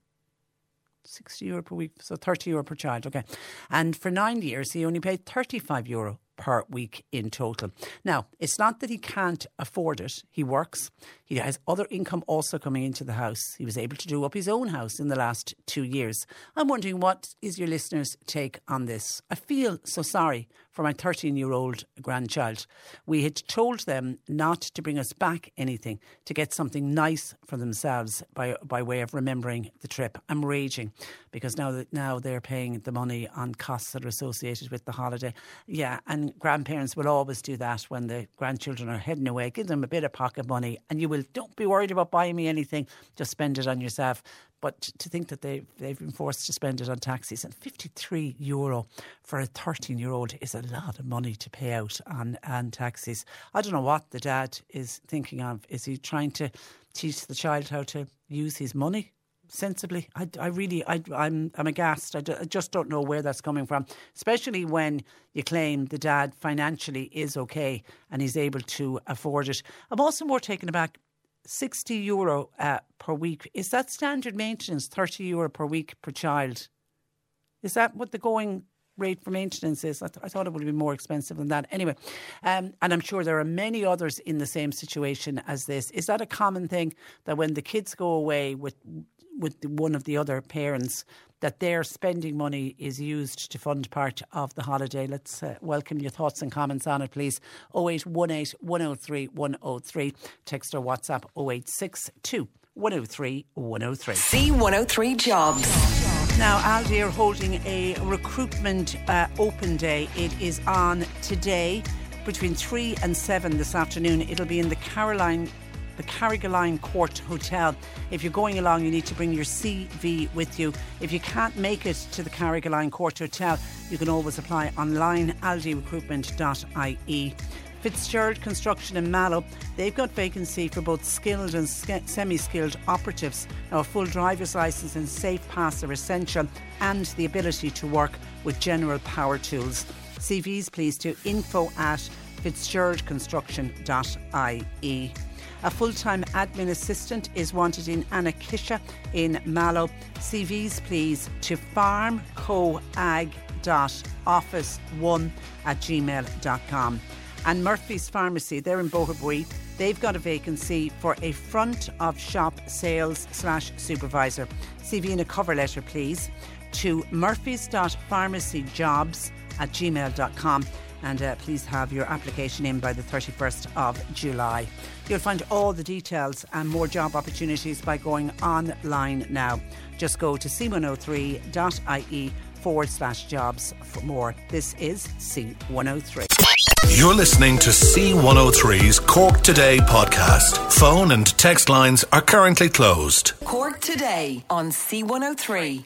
60 euro per week, so 30 euro per child, okay. And for nine years, he only paid 35 euro per week in total. Now, it's not that he can't afford it. He works. He has other income also coming into the house. He was able to do up his own house in the last two years. I'm wondering what is your listeners' take on this? I feel so sorry for my 13 year old grandchild. We had told them not to bring us back anything, to get something nice for themselves by, by way of remembering the trip. I'm raging because now that now they're paying the money on costs that are associated with the holiday. Yeah, and grandparents will always do that when the grandchildren are heading away. Give them a bit of pocket money and you will, don't be worried about buying me anything, just spend it on yourself. But to think that they they've been forced to spend it on taxis and 53 euro for a 13 year old is a lot of money to pay out on, on taxis. I don't know what the dad is thinking of. Is he trying to teach the child how to use his money? sensibly. I, I really, I, I'm, I'm aghast. I just don't know where that's coming from. Especially when you claim the dad financially is okay and he's able to afford it. I'm also more taken aback. 60 euro uh, per week. Is that standard maintenance? 30 euro per week per child? Is that what the going rate for maintenance is? I, th- I thought it would be more expensive than that. Anyway, um, and I'm sure there are many others in the same situation as this. Is that a common thing that when the kids go away with with the, one of the other parents that their spending money is used to fund part of the holiday. Let's uh, welcome your thoughts and comments on it, please. 0818 103 103. Text or WhatsApp 0862 103 103. C103 Jobs. Now, Aldi are holding a recruitment uh, open day. It is on today between 3 and 7 this afternoon. It'll be in the Caroline the Carrigaline Court Hotel. If you're going along, you need to bring your CV with you. If you can't make it to the Carrigaline Court Hotel, you can always apply online, aldirecruitment.ie. Fitzgerald Construction in Mallow, they've got vacancy for both skilled and semi skilled operatives. Now, a full driver's licence and safe pass are essential, and the ability to work with general power tools. CVs, please, to info at fitzgeraldconstruction.ie. A full time admin assistant is wanted in Annakisha in Mallow. CVs, please, to farmcoag.office1 at gmail.com. And Murphy's Pharmacy, they're in Boherbue. They've got a vacancy for a front of shop sales slash supervisor. CV in a cover letter, please, to murphys.pharmacyjobs at gmail.com and uh, please have your application in by the 31st of July. You'll find all the details and more job opportunities by going online now. Just go to c103.ie forward slash jobs for more. This is C103. You're listening to C103's Cork Today podcast. Phone and text lines are currently closed. Cork Today on C103.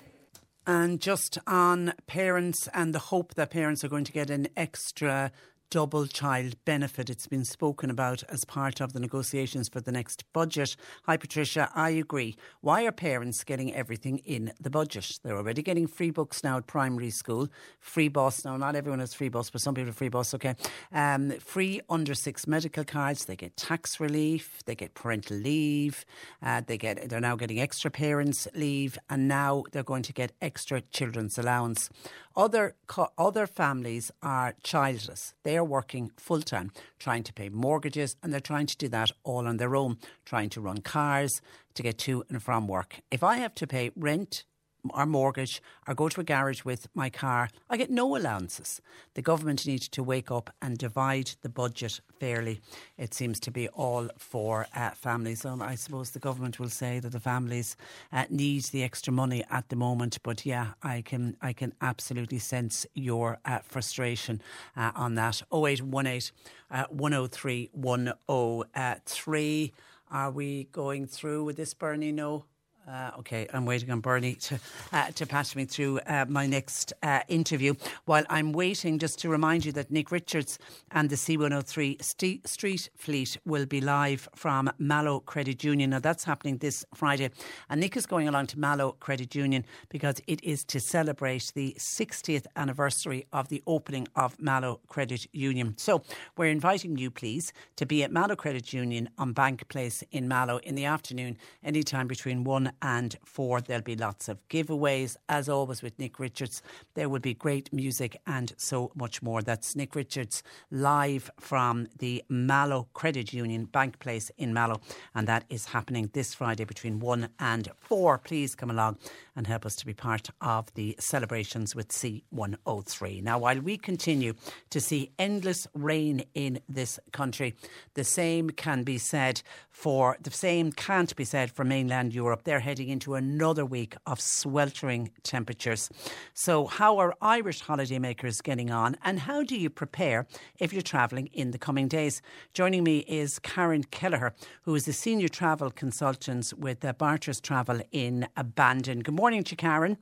And just on parents and the hope that parents are going to get an extra double child benefit. It's been spoken about as part of the negotiations for the next budget. Hi, Patricia. I agree. Why are parents getting everything in the budget? They're already getting free books now at primary school, free bus. Now, not everyone has free bus, but some people have free bus, okay. Um, free under six medical cards. They get tax relief. They get parental leave. Uh, they get, they're now getting extra parents' leave. And now they're going to get extra children's allowance. Other, other families are childless. They are working full time, trying to pay mortgages, and they're trying to do that all on their own, trying to run cars to get to and from work. If I have to pay rent, or mortgage or go to a garage with my car, I get no allowances. The government needs to wake up and divide the budget fairly. It seems to be all for uh, families. And I suppose the government will say that the families uh, need the extra money at the moment. But yeah, I can I can absolutely sense your uh, frustration uh, on that. 0818 uh, 103 103. Are we going through with this, Bernie? No. Uh, okay, I'm waiting on Bernie to uh, to patch me through uh, my next uh, interview. While I'm waiting, just to remind you that Nick Richards and the C103 st- Street Fleet will be live from Mallow Credit Union. Now that's happening this Friday, and Nick is going along to Mallow Credit Union because it is to celebrate the 60th anniversary of the opening of Mallow Credit Union. So we're inviting you, please, to be at Mallow Credit Union on Bank Place in Mallow in the afternoon, anytime between one and four. There'll be lots of giveaways, as always with Nick Richards. There will be great music and so much more. That's Nick Richards live from the Mallow Credit Union Bank Place in Mallow, and that is happening this Friday between one and four. Please come along and help us to be part of the celebrations with C103. Now, while we continue to see endless rain in this country, the same can be said for the same can't be said for mainland Europe. They're heading into another week of sweltering temperatures. So, how are Irish holidaymakers getting on, and how do you prepare if you're travelling in the coming days? Joining me is Karen Kelleher, who is a senior travel consultant with uh, Barters Travel in Bandon. Good morning to Karen.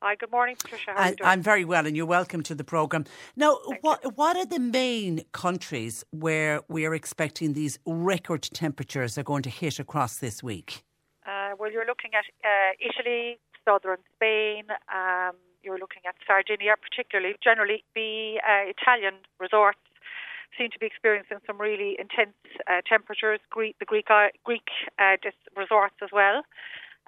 Hi, good morning, Patricia. How I, I'm very well, and you're welcome to the programme. Now, what you. what are the main countries where we are expecting these record temperatures are going to hit across this week? Uh, well, you're looking at uh, Italy, southern Spain. Um, you're looking at Sardinia, particularly. Generally, the uh, Italian resorts seem to be experiencing some really intense uh, temperatures. Greek, the Greek uh, Greek resorts as well.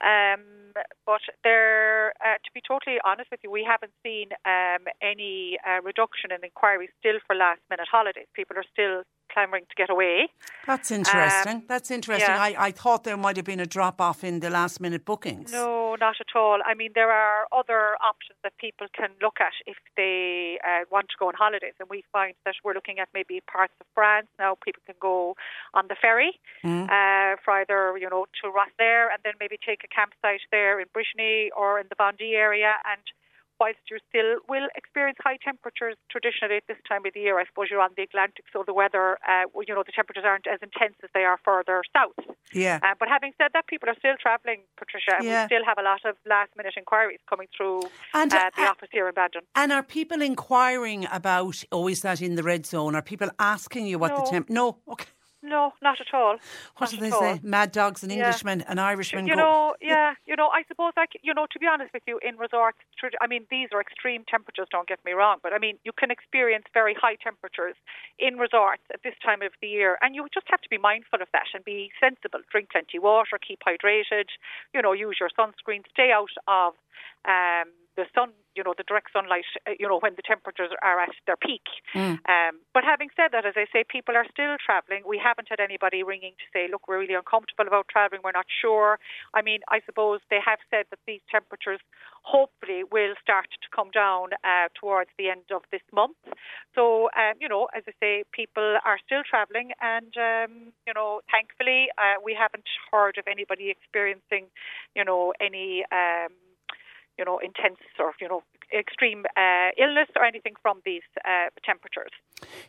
Um, but there, to be totally honest with you, we haven't seen um, any reduction in inquiries still for last minute holidays. People are still clamouring to get away. That's interesting. Um, That's interesting. Yeah. I, I thought there might have been a drop off in the last minute bookings. No, not at all. I mean, there are other options that people can look at if they uh, want to go on holidays. And we find that we're looking at maybe parts of France now. People can go on the ferry mm. uh, for either, you know, to Rosslare and then maybe take a campsite there in Brittany or in the Vendée area and whilst you still will experience high temperatures traditionally at this time of the year. I suppose you're on the Atlantic, so the weather, uh, you know, the temperatures aren't as intense as they are further south. Yeah. Uh, but having said that, people are still travelling, Patricia, and Yeah. we still have a lot of last minute inquiries coming through And, uh, the uh, office here in Bandon. And are people inquiring about, oh, is that in the red zone? Are people asking you what the temp? No. Okay. No, not at all. What Not do they at all. say? Mad dogs and Yeah. Englishmen and Irishmen. You know, [LAUGHS] yeah, you know, I suppose, like, you know, to be honest with you, in resorts, I mean, these are extreme temperatures, don't get me wrong, but I mean, you can experience very high temperatures in resorts at this time of the year, and you just have to be mindful of that and be sensible. Drink plenty of water, keep hydrated, you know, use your sunscreen, stay out of um, the sun, you know, the direct sunlight, uh, you know, when the temperatures are at their peak. Um, but having said that, as I say, people are still travelling. We haven't had anybody ringing to say, look, we're really uncomfortable about travelling, we're not sure. I mean, I suppose they have said that these temperatures hopefully will start to come down uh, towards the end of this month. So, um, you know, as I say, people are still travelling, and, um, you know, thankfully, uh, we haven't heard of anybody experiencing, you know, any. You know, intense or you know, extreme uh, illness or anything from these uh, temperatures.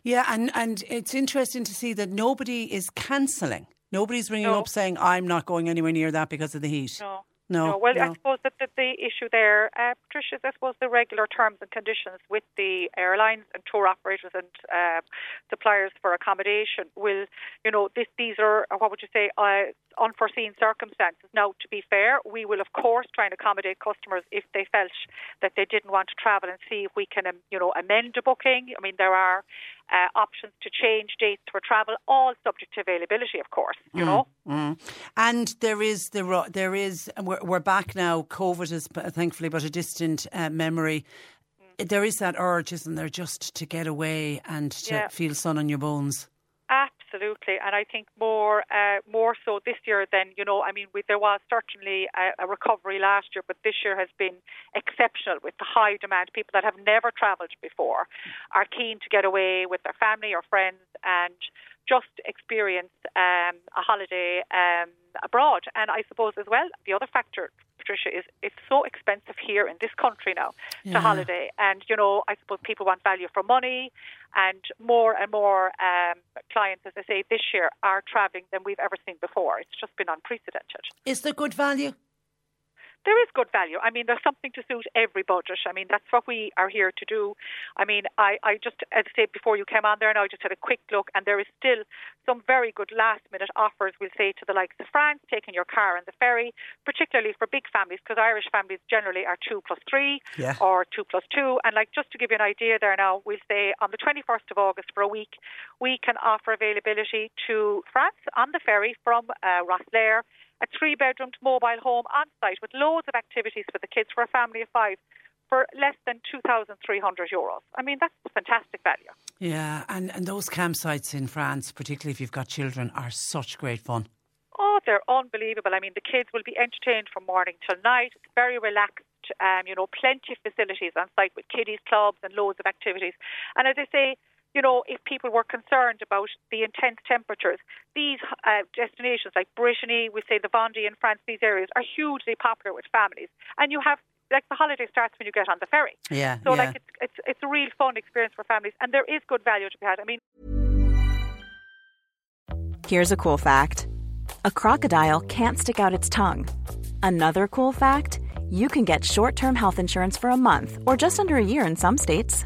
Yeah, and, and it's interesting to see that nobody is cancelling. Nobody's ringing No. up saying, I'm not going anywhere near that because of the heat. No. No, well, I suppose that the, the issue there, uh, Patricia, is I suppose the regular terms and conditions with the airlines and tour operators and uh, suppliers for accommodation will, you know, this, these are, uh, what would you say, uh, unforeseen circumstances. Now, to be fair, we will, of course, try and accommodate customers if they felt that they didn't want to travel and see if we can, um, you know, amend a booking. I mean, there are uh, options to change dates for travel, all subject to availability, of course, you know. Mm. And there is the there is we're, we're back now. COVID is thankfully but a distant uh, memory. Mm. There is that urge, isn't there, just to get away and to Yeah. feel sun on your bones. Absolutely, and I think more uh, more so this year than you know. I mean, we, there was certainly a, a recovery last year, but this year has been exceptional with the high demand. People that have never travelled before are keen to get away with their family or friends and just experience um, a holiday um, abroad. And I suppose as well, the other factor, Patricia, is it's so expensive here in this country now Yeah. to holiday. And, you know, I suppose people want value for money. And more and more um, clients, as I say, this year are travelling than we've ever seen before. It's just been unprecedented. Is there good value? There is good value. I mean, there's something to suit every budget. I mean, that's what we are here to do. I mean, I, I just, as I said before you came on there, and I just had a quick look, and there is still some very good last minute offers, we'll say, to the likes of France, taking your car and the ferry, particularly for big families, because Irish families generally are two plus three Yeah. or two plus two. And like, just to give you an idea there now, we'll say on the 21st of August for a week, we can offer availability to France on the ferry from uh, Rosslare a three bedroomed mobile home on site with loads of activities for the kids for a family of five for less than 2,300 euros. I mean, that's fantastic value. Yeah, and, and those campsites in France, particularly if you've got children, are such great fun. Oh, they're unbelievable. I mean, the kids will be entertained from morning till night. It's very relaxed. Um, you know, plenty of facilities on site with kiddies clubs and loads of activities. And as I say, you know, if people were concerned about the intense temperatures, these uh, destinations like Brittany, we say the Vendée in France, these areas are hugely popular with families. And you have, like, the holiday starts when you get on the ferry. Yeah, So, yeah. like, it's, it's, it's a real fun experience for families. And there is good value to be had. I mean, Here's a cool fact a crocodile can't stick out its tongue. Another cool fact you can get short term health insurance for a month or just under a year in some states.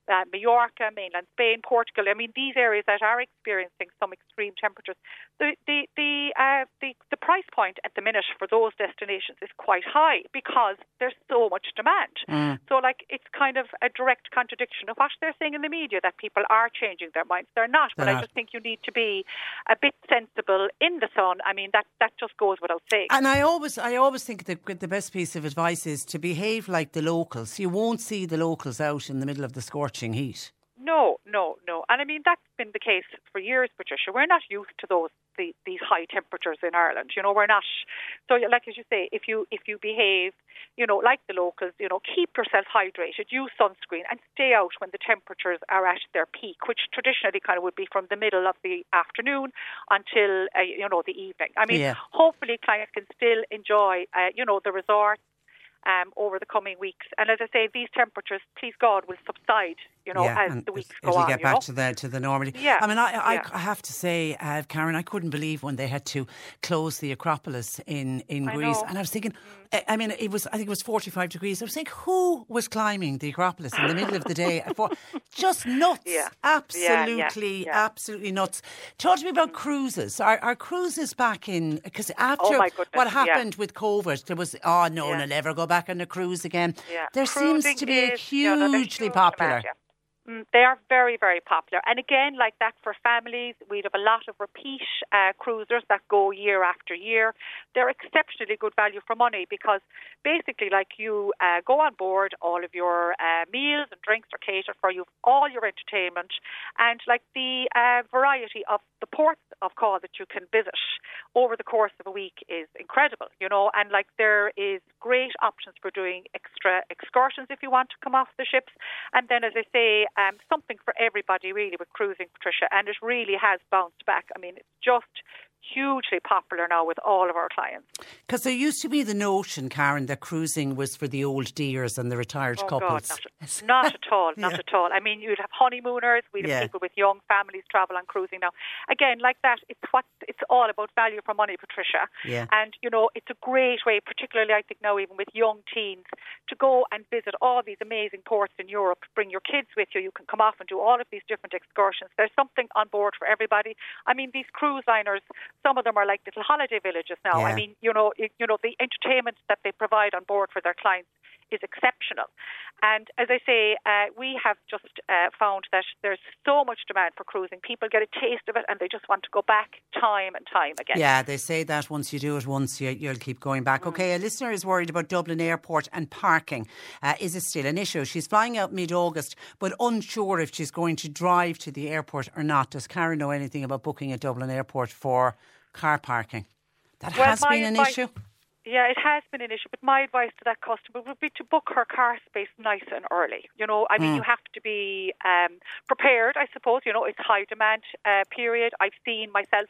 uh, Mallorca, mainland Spain, Portugal. I mean, these areas that are experiencing some extreme temperatures. The the the, uh, the the price point at the minute for those destinations is quite high because there's so much demand. Mm. So, like, it's kind of a direct contradiction of what they're saying in the media that people are changing their minds. They're not, but They're I not. just think you need to be a bit sensible in the sun. I mean, that that just goes without saying. And I always, I always think that the best piece of advice is to behave like the locals. You won't see the locals out in the middle of the scorching heat. No, no, no. And I mean, that's been the case for years, Patricia. We're not used to those the, these high temperatures in Ireland. You know, we're not. So, like as you say, if you if you behave, you know, like the locals, you know, keep yourself hydrated, use sunscreen, and stay out when the temperatures are at their peak, which traditionally kind of would be from the middle of the afternoon until uh, you know the evening. I mean, Yeah. hopefully clients can still enjoy, uh, you know, the resorts um, over the coming weeks. And as I say, these temperatures, please God, will subside, you know, yeah, as the weeks go on. get back know? to the to the normality. Yeah, I mean, I I, yeah. I have to say, uh, Karen, I couldn't believe when they had to close the Acropolis in in I Greece, know. Mm. and I was thinking, I, I mean, it was I think it was forty five degrees. I was thinking, who was climbing the Acropolis in the middle of the day? [LAUGHS] For, just nuts, Yeah. absolutely, absolutely nuts. Talk to me about cruises. Are, are cruises back in? Because after Oh, goodness, what happened with COVID, there was oh no, Yeah. no, never go back on a cruise again. There seems to be a is, you know, there's hugely huge popular. Mm, They are very, very popular. And again, like that for families, we have a lot of repeat uh, cruisers that go year after year. They're exceptionally good value for money because basically, like you uh, go on board, all of your uh, meals and drinks are catered for you, all your entertainment, and like the uh, variety of the ports of call that you can visit over the course of a week is incredible, you know, and like there is great options for doing extra excursions if you want to come off the ships. And then, as I say, um, something for everybody really with cruising, Patricia, and it really has bounced back. I mean, it's just hugely popular now with all of our clients. Because there used to be the notion, Karen, that cruising was for the old dears and the retired Oh couples. God, not, [LAUGHS] not at all, not Yeah. at all. I mean, you'd have honeymooners, we'd have Yeah. people with young families travel on cruising now. Again, like that, it's what it's all about value for money, Patricia. Yeah. And you know, it's a great way, particularly I think now even with young teens, to go and visit all these amazing ports in Europe. Bring your kids with you. You can come off and do all of these different excursions. There's something on board for everybody. I mean, these cruise liners, some of them are like little holiday villages now. Yeah. I mean, you know, you know, the entertainment that they provide on board for their clients is exceptional. And as I say, uh, we have just uh, found that there's so much demand for cruising. People get a taste of it and they just want to go back time and time again. Yeah, they say that once you do it once, you, you'll keep going back. Okay, a listener is worried about Dublin Airport and parking. Uh, is it still an issue? She's flying out mid August, but unsure if she's going to drive to the airport or not. Does Karen know anything about booking at Dublin Airport for car parking? That Well, has my been an advice- issue. Yeah, it has been an issue, but my advice to that customer would be to book her car space nice and early. You know, I mean, Mm. you have to be um, prepared, I suppose. You know, it's high demand uh, period. I've seen myself,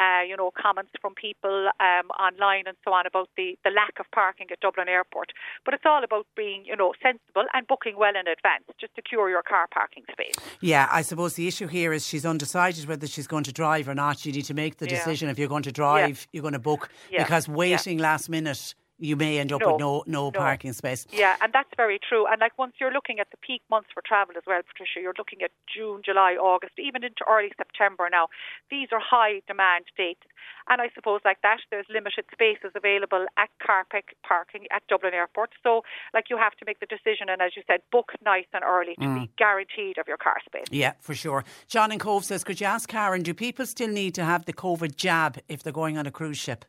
uh, you know, comments from people um, online and so on about the, the lack of parking at Dublin Airport. But it's all about being, you know, sensible and booking well in advance just to secure your car parking space. Yeah, I suppose the issue here is she's undecided whether she's going to drive or not. You need to make the Yeah. decision if you're going to drive, you're going to book, Yeah. because Yeah. waiting last minute, you may end up No. with no, no No. parking space. Yeah, and that's very true. And like once you're looking at the peak months for travel as well, Patricia, you're looking at June, July, August, even into early September now. These are high demand dates. And I suppose like that, there's limited spaces available at car parking at Dublin Airport. So like you have to make the decision and as you said, book nice and early to be mm. guaranteed of your car space. Yeah, for sure. John and Cobh says, could you ask Karen, do people still need to have the COVID jab if they're going on a cruise ship?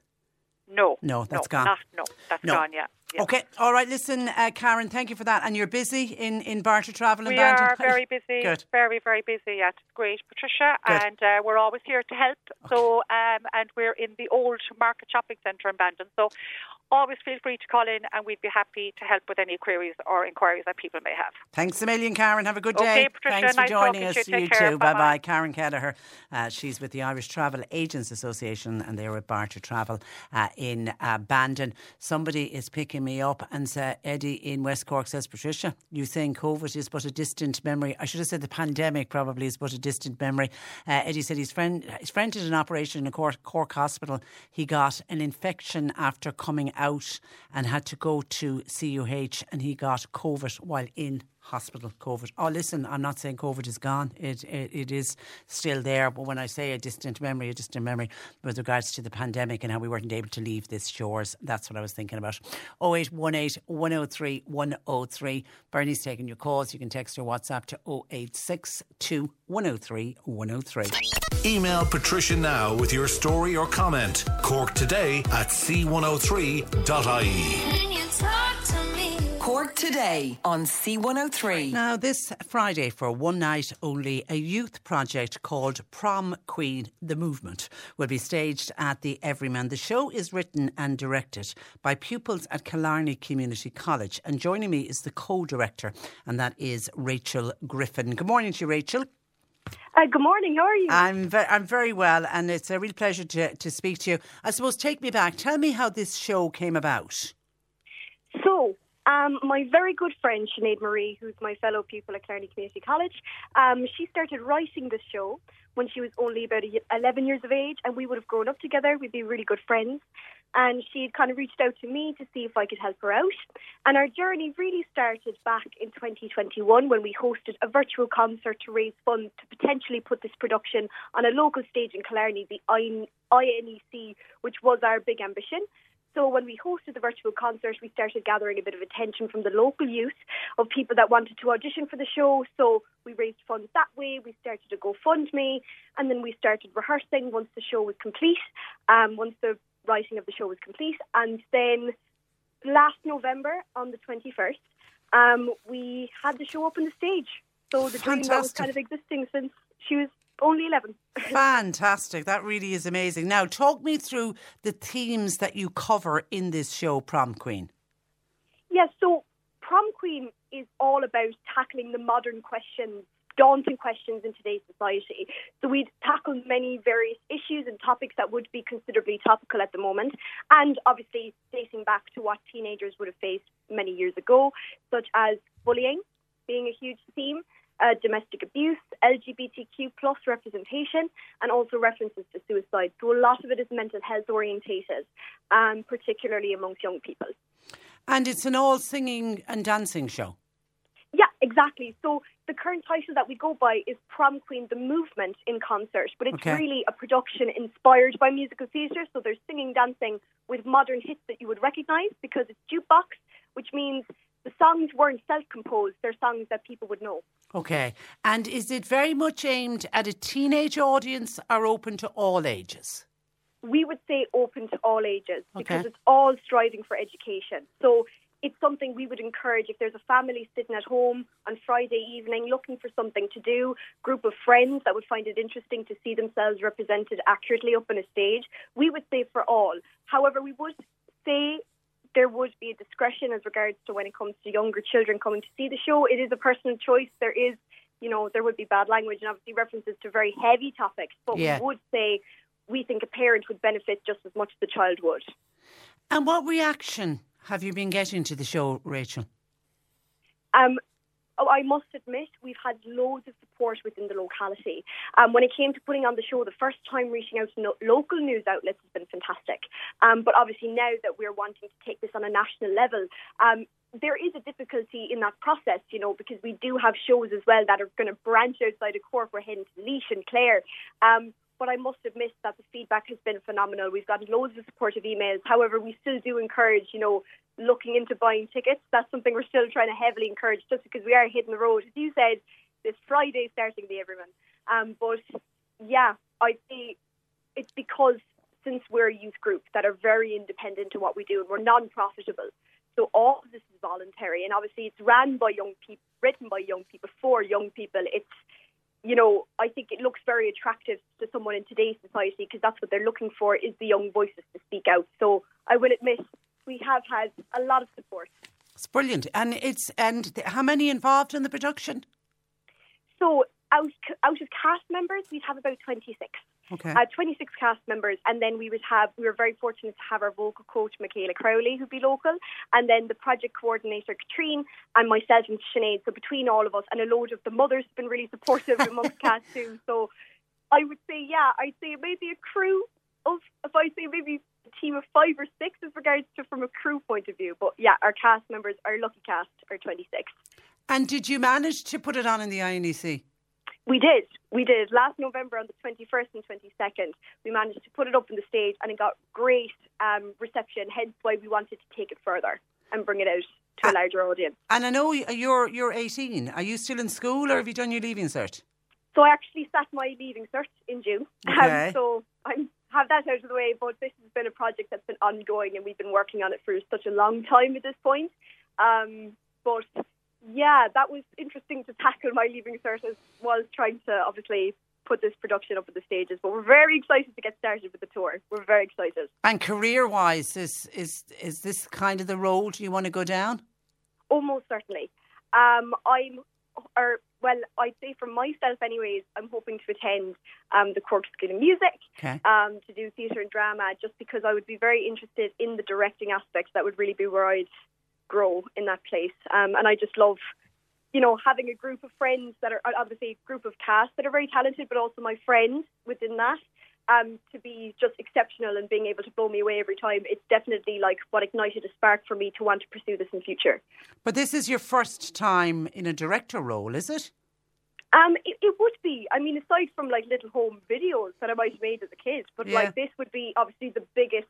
No. No, that's no, gone. Not, no, that's No. gone, yeah. Yeah. Okay, all right. Listen, uh, Karen, thank you for that. And you're busy in, in Barter Travel and We Bandon? are very busy, Good. very, very busy. Yeah, it's great, Patricia, Good. and uh, we're always here to help. So, um, and we're in the old Market Shopping Centre in Bandon. So, always feel free to call in, and we'd be happy to help with any queries or inquiries that people may have. Thanks a million, Karen. Have a good day. Okay. Patricia, Thanks for nice joining us. you. You too. Bye bye. Karen Kelleher. Uh, she's with the Irish Travel Agents Association and they're with Barter Travel uh, in uh, Bandon. Somebody is picking me up and said, Eddie in West Cork says, Patricia, you think COVID is but a distant memory. I should have said the pandemic probably is but a distant memory. Uh, Eddie said his friend, his friend did an operation in a Cork, Cork hospital. He got an infection after coming out and had to go to CUH and he got COVID while in hospital COVID. Oh, listen, I'm not saying COVID is gone. It, it it is still there. But when I say a distant memory, a distant memory with regards to the pandemic and how we weren't able to leave this shores, that's what I was thinking about. 0818 103 103. Bernie's taking your calls. You can text or WhatsApp to 0862 103 103. Email Patricia now with your story or comment. Cork today at c103.ie. Cork today on C103. Now, this Friday, for one night only, a youth project called Prom Queen The Movement will be staged at the Everyman. The show is written and directed by pupils at Killarney Community College. And joining me is the co director, and that is Rachel Griffin. Good morning to you, Rachel. Uh, good morning. How are you? I'm ve- I'm very well, and it's a real pleasure to, to speak to you. I suppose take me back. Tell me how this show came about. So, um, my very good friend Sinead Marie, who's my fellow pupil at Killarney Community College, um, she started writing this show when she was only about 11 years of age, and we would have grown up together. We'd be really good friends. And she had kind of reached out to me to see if I could help her out. And our journey really started back in 2021 when we hosted a virtual concert to raise funds to potentially put this production on a local stage in Killarney, the INEC, which was our big ambition. So when we hosted the virtual concert, we started gathering a bit of attention from the local youth of people that wanted to audition for the show. So we raised funds that way. We started a GoFundMe, and then we started rehearsing once the show was complete. Um, once the writing of the show was complete, and then last November on the twenty first, um, we had the show up on the stage. So the dream that was kind of existing since she was only eleven. [LAUGHS] Fantastic. That really is amazing. Now, talk me through the themes that you cover in this show, Prom Queen. Yes, so Prom Queen is all about tackling the modern questions, daunting questions in today's society. So we'd tackle many various issues and topics that would be considerably topical at the moment, and obviously dating back to what teenagers would have faced many years ago, such as bullying being a huge theme. Uh, domestic abuse, LGBTQ plus representation, and also references to suicide. So a lot of it is mental health orientated, um, particularly amongst young people. And it's an all singing and dancing show. Yeah, exactly. So the current title that we go by is Prom Queen the Movement in Concert, but it's Okay. really a production inspired by musical theatre. So there's singing, dancing with modern hits that you would recognise because it's jukebox, which means the songs weren't self composed, they're songs that people would know. Okay. And is it very much aimed at a teenage audience or open to all ages? We would say open to all ages because Okay. it's all striving for education. So it's something we would encourage if there's a family sitting at home on Friday evening looking for something to do, group of friends that would find it interesting to see themselves represented accurately up on a stage, we would say for all. However, we would say there would be a discretion as regards to when it comes to younger children coming to see the show. It is a personal choice. There is, you know, there would be bad language and obviously references to very heavy topics, but Yeah. we would say we think a parent would benefit just as much as the child would. And what reaction have you been getting to the show, Rachel? Um, I must admit, we've had loads of support within the locality. Um, when it came to putting on the show, the first time reaching out to no- local news outlets has been fantastic. Um, but obviously, now that we're wanting to take this on a national level, um, there is a difficulty in that process, you know, because we do have shows as well that are going to branch outside of Cork. We're heading to Laois and Clare. Um, but I must admit that the feedback has been phenomenal. We've got loads of supportive emails. However, we still do encourage, you know, looking into buying tickets. That's something we're still trying to heavily encourage just because we are hitting the road. As you said, this Friday starting the Everyman. Um, but yeah, I'd say it's because since we're a youth group that are very independent in what we do and we're non-profitable. So all of this is voluntary, and obviously it's ran by young people, written by young people for young people. It's you know, I think it looks very attractive to someone in today's society because that's what they're looking for is the young voices to speak out. So I will admit we have had a lot of support. It's brilliant, and it's and th- how many involved in the production? So out out of cast members, we'd have about twenty six. Okay. Uh, 26 cast members, and then we would have, we were very fortunate to have our vocal coach, Michaela Crowley, who'd be local, and then the project coordinator, Katrine, and myself and Sinead. So between all of us, and a load of the mothers have been really supportive amongst [LAUGHS] cast too. So I would say, yeah, I'd say maybe a crew of, if I say maybe team of five or six as regards to from a crew point of view. But yeah, our cast members, our lucky cast, are 26. And did you manage to put it on in the INEC? We did. We did. Last November on the 21st and 22nd, we managed to put it up on the stage and it got great um, reception, hence why we wanted to take it further and bring it out to a larger audience. And I know you're you're 18. Are you still in school, or have you done your leaving cert? So I actually sat my leaving cert in June. [LAUGHS] Okay. Um, so I have that out of the way, but this has been a project that's been ongoing and we've been working on it for such a long time at this point. Um, but yeah, that was interesting to tackle my leaving cert as well as trying to obviously put this production up at the stages. But we're very excited to get started with the tour. We're very excited. And career-wise, is is is this kind of the road you want to go down? Almost certainly. Um, I'm, or well, I'd say for myself, anyways, I'm hoping to attend um, the Cork School of Music Okay. um, to do theatre and drama, just because I would be very interested in the directing aspects. That would really be where I'd grow in that place, um, and I just love. You know, having a group of friends that are obviously a group of cast that are very talented, but also my friends within that, um, to be just exceptional and being able to blow me away every time. It's definitely like what ignited a spark for me to want to pursue this in future. But this is your first time in a director role, is it? Um, it, it would be. I mean, aside from like little home videos that I might have made as a kid, but Yeah. like this would be obviously the biggest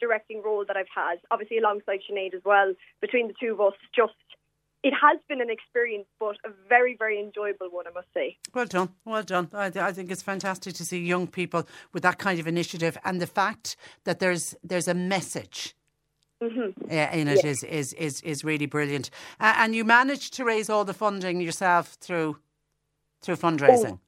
directing role that I've had. Obviously, alongside Sinead as well. Between the two of us, just it has been an experience, but a very, very enjoyable one, I must say. Well done, well done. I, I think it's fantastic to see young people with that kind of initiative, and the fact that there's there's a message Mm-hmm. in it is is is is really brilliant. Uh, and you managed to raise all the funding yourself through through fundraising.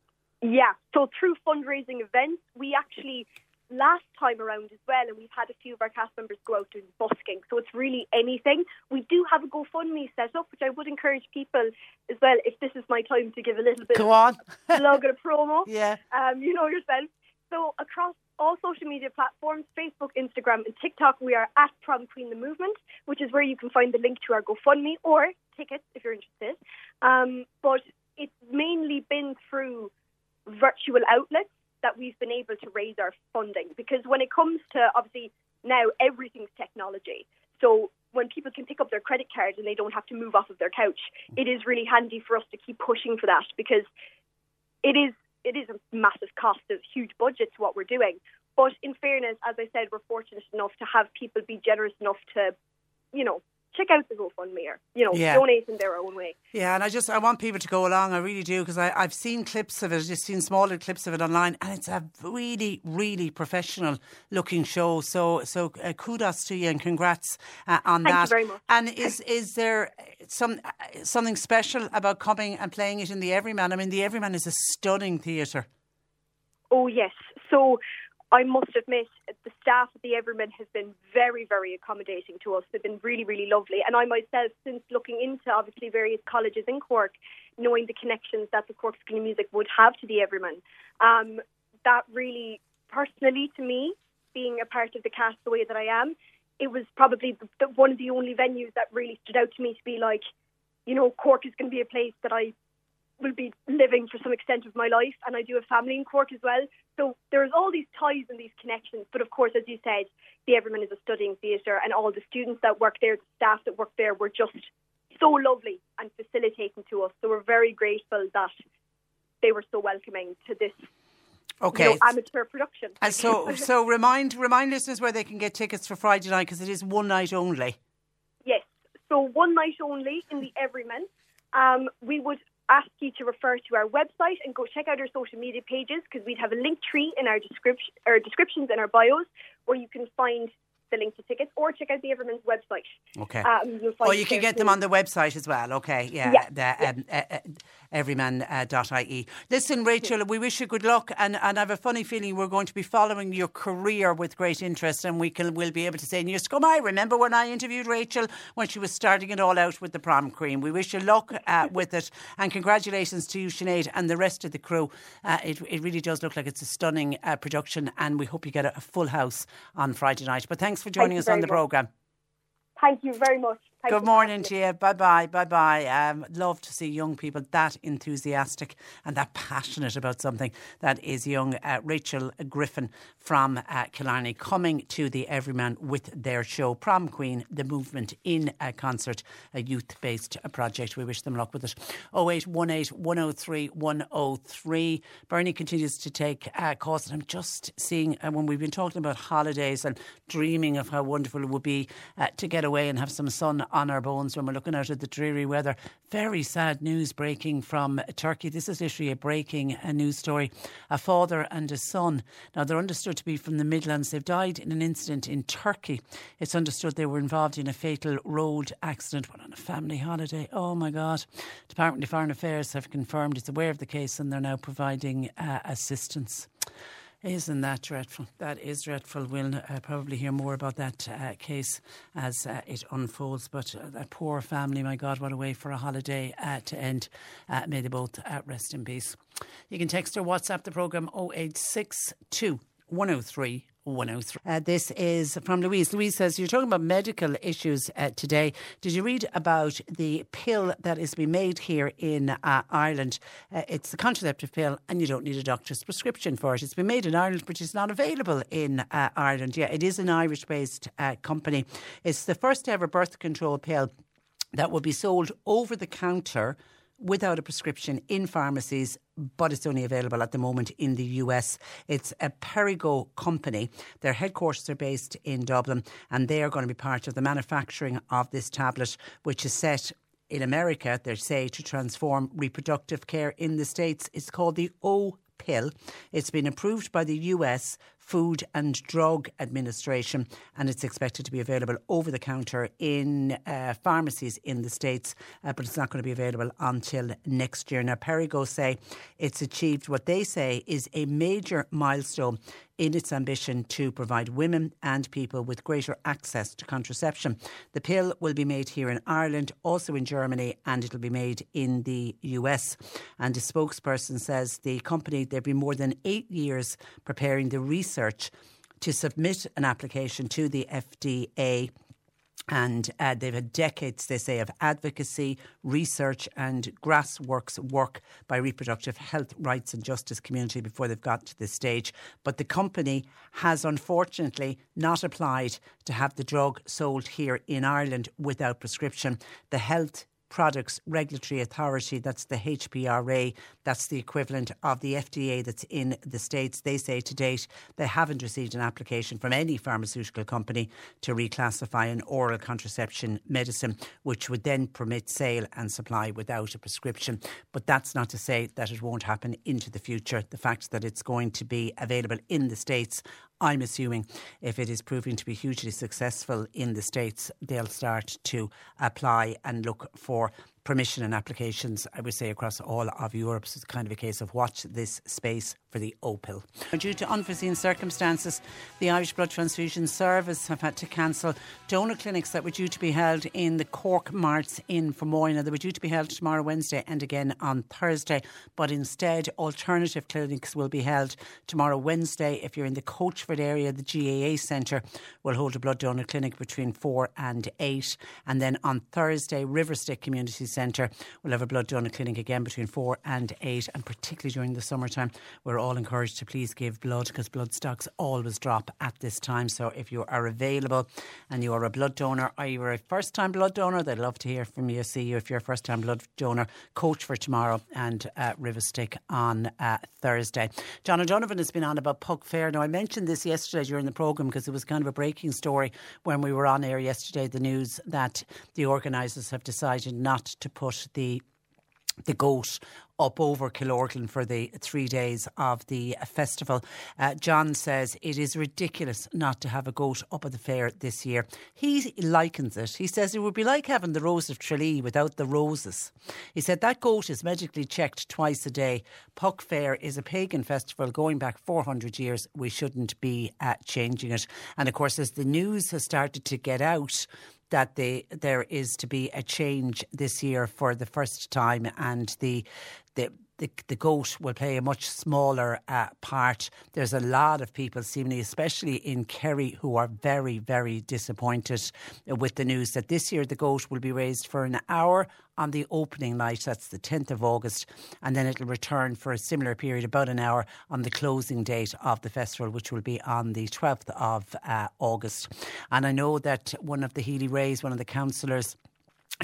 Yeah, so through fundraising events, we actually last time around as well, and we've had a few of our cast members go out doing busking. So it's really anything. We do have a GoFundMe set up, which I would encourage people as well. If this is my time to give a little bit Go of on. plug and a promo, [LAUGHS] Yeah. um, you know yourself. So across all social media platforms, Facebook, Instagram, and TikTok, we are at Prom Queen the Movement, which is where you can find the link to our GoFundMe or tickets if you're interested. Um, but it's mainly been through virtual outlets that we've been able to raise our funding because when it comes to obviously now everything's technology. So when people can pick up their credit card and they don't have to move off of their couch, it is really handy for us to keep pushing for that because it is it is a massive cost, a huge budget to what we're doing. But in fairness, as I said, we're fortunate enough to have people be generous enough to, you know, check out the GoFundMe or, you know, Yeah. donate in their own way. Yeah, and I just I want people to go along. I really do because I've seen clips of it. I've just seen smaller clips of it online, and it's a really, really professional looking show. So, so uh, kudos to you and congrats uh, on Thank you that. very much. And is is there some uh, something special about coming and playing it in the Everyman? I mean, the Everyman is a stunning theatre. Oh yes. So I must admit, the staff at the Everyman has been very, very accommodating to us. They've been really, really lovely. And I myself, since looking into obviously various colleges in Cork, knowing the connections that the Cork School of Music would have to the Everyman, um, that really, personally to me, being a part of the cast the way that I am, it was probably the, the, one of the only venues that really stood out to me to be like, you know, Cork is going to be a place that I will be living for some extent of my life, and I do have family in Cork as well. So there's all these ties and these connections. But of course, as you said, the Everyman is a studying theatre, and all the students that work there, the staff that work there, were just so lovely and facilitating to us. So we're very grateful that they were so welcoming to this Okay. you know, amateur production. And so, [LAUGHS] so remind remind listeners where they can get tickets for Friday night because it is one night only. Yes. So one night only in the Everyman. Um, we would ask you to refer to our website and go check out our social media pages because we'd have a link tree in our description or descriptions in our bios where you can find the link to tickets, or check out the Everyman's website. Okay. Um, you'll find Oh, you can get them on the website as well. Okay, yeah, Yeah, the, um, uh, uh, everyman.ie. Listen, Rachel, we wish you good luck, and, and I have a funny feeling we're going to be following your career with great interest, and we can we'll be able to say years to come, I remember when I interviewed Rachel when she was starting it all out with the prom cream. We wish you luck uh, [LAUGHS] with it, and congratulations to you, Sinead, and the rest of the crew. Uh, it, it really does look like it's a stunning uh, production, and we hope you get a, a full house on Friday night. But thanks for joining you us on the programme. Thank you very much. Good morning to you. Bye bye. Bye bye. Um, love to see young people that enthusiastic and that passionate about something. That is young uh, Rachel Griffin from uh, Killarney coming to the Everyman with their show Prom Queen, the movement in a concert, a youth based project. We wish them luck with it. 0818 103 103. Bernie continues to take uh, calls, and I'm just seeing uh, when we've been talking about holidays and dreaming of how wonderful it would be uh, to get away and have some sun on our bones when we're looking out at the dreary weather. Very sad news breaking from Turkey. This is literally a breaking news story. A father and a son. Now, they're understood to be from the Midlands. They've died in an incident in Turkey. It's understood they were involved in a fatal road accident while on a family holiday. Oh, my God. Department of Foreign Affairs have confirmed it's aware of the case and they're now providing uh, assistance. Isn't that dreadful? That is dreadful. We'll uh, probably hear more about that uh, case as uh, it unfolds. But uh, that poor family, my God, what a way for a holiday uh, to end. Uh, may they both rest in peace. You can text or WhatsApp the programme 0862 103 103. Uh, this is from Louise. Louise says, You're talking about medical issues uh, today. Did you read about the pill that is being made here in uh, Ireland? Uh, it's a contraceptive pill, and you don't need a doctor's prescription for it. It's been made in Ireland, but it's not available in uh, Ireland. Yeah, it is an Irish based uh, company. It's the first ever birth control pill that will be sold over the counter without a prescription in pharmacies, but it's only available at the moment in the US. It's a Perrigo company. Their headquarters are based in Dublin, and they are going to be part of the manufacturing of this tablet, which is set in America, they say, to transform reproductive care in the States. It's called the O pill. It's been approved by the US Food and Drug Administration and it's expected to be available over the counter in uh, pharmacies in the States, uh, but it's not going to be available until next year. Now, Perrigo say it's achieved what they say is a major milestone in its ambition to provide women and people with greater access to contraception. The pill will be made here in Ireland, also in Germany, and it'll be made in the US. And a spokesperson says the company, they've been more than eight years preparing the research to submit an application to the FDA and uh, they've had decades, they say, of advocacy, research, and grassworks work by reproductive health rights and justice community before they've got to this stage. But the company has unfortunately not applied to have the drug sold here in Ireland without prescription. The health Products Regulatory Authority, that's the HPRA, that's the equivalent of the FDA that's in the States. They say to date they haven't received an application from any pharmaceutical company to reclassify an oral contraception medicine, which would then permit sale and supply without a prescription. But that's not to say that it won't happen into the future. The fact that it's going to be available in the States I'm assuming if it is proving to be hugely successful in the States, they'll start to apply and look for permission and applications, I would say, across all of Europe. So it's kind of a case of watch this space for the Opill. Due to unforeseen circumstances, the Irish Blood Transfusion Service have had to cancel donor clinics that were due to be held in the Cork Marts in Fermoyna. They were due to be held tomorrow, Wednesday, and again on Thursday. But instead, alternative clinics will be held tomorrow, Wednesday. If you're in the Coachford area, the GAA Centre will hold a blood donor clinic between 4 and 8. And then on Thursday, Riverstick Community Centre will have a blood donor clinic again between 4 and 8. And particularly during the summertime, we're all encouraged to please give blood because blood stocks always drop at this time. So if you are available and you are a blood donor or you are a first time blood donor, they'd love to hear from you. See you if you're a first time blood donor. Coachford tomorrow and uh, Riverstick on uh, Thursday. John O'Donovan has been on about Puck Fair. Now, I mentioned this yesterday during the programme because it was kind of a breaking story when we were on air yesterday. The news that the organisers have decided not to put the the goat up over Killorglin for the three days of the festival. Uh, John says it is ridiculous not to have a goat up at the fair this year. He likens it. He says it would be like having the Rose of Tralee without the roses. He said that goat is medically checked twice a day. Puck Fair is a pagan festival going back 400 years. We shouldn't be uh, changing it. And of course, as the news has started to get out, that there is to be a change this year for the first time, and the the the, the goat will play a much smaller uh, part. There's a lot of people, seemingly, especially in Kerry, who are very, very disappointed with the news that this year the goat will be raised for an hour on the opening night, that's the 10th of August, and then it'll return for a similar period, about an hour, on the closing date of the festival, which will be on the 12th of uh, August. And I know that one of the Healy-Raes, one of the councillors,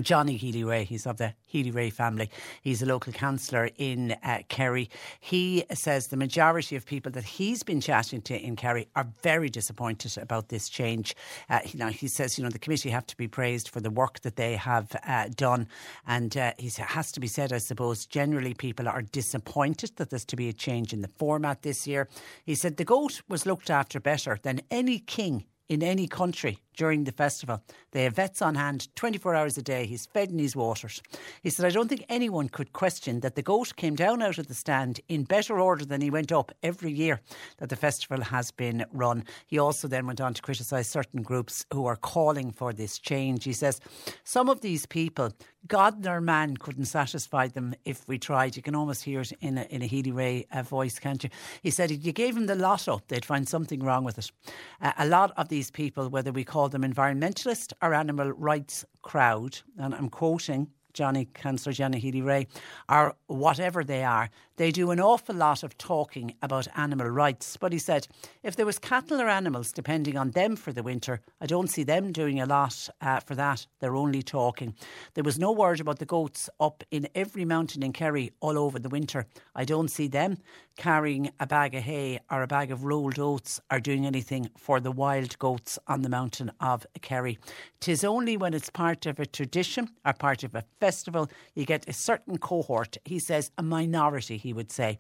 Johnny Healy-Rae, he's of the Healy-Rae family. He's a local councillor in uh, Kerry. He says the majority of people that he's been chatting to in Kerry are very disappointed about this change. Uh, you know, he says, you know, the committee have to be praised for the work that they have uh, done. And uh, he has to be said, I suppose, generally people are disappointed that there's to be a change in the format this year. He said the goat was looked after better than any king in any country during the festival. They have vets on hand 24 hours a day. He's fed and he's watered. He said, I don't think anyone could question that the goat came down out of the stand in better order than he went up every year that the festival has been run. He also then went on to criticise certain groups who are calling for this change. He says, Some of these people, God nor man couldn't satisfy them if we tried. You can almost hear it in a, in a Healy-Rae uh, voice, can't you? He said, if you gave them the lotto, they'd find something wrong with it. Uh, a lot of these people, whether we call them environmentalist or animal rights crowd, and I'm quoting Johnny, Councillor Johnny Healy-Rae, or whatever they are, they do an awful lot of talking about animal rights. But he said, if there was cattle or animals depending on them for the winter, I don't see them doing a lot uh, for that. They're only talking. There was no word about the goats up in every mountain in Kerry all over the winter. I don't see them carrying a bag of hay or a bag of rolled oats or doing anything for the wild goats on the mountain of Kerry. Tis only when it's part of a tradition or part of a festival you get a certain cohort, he says a minority, he would say,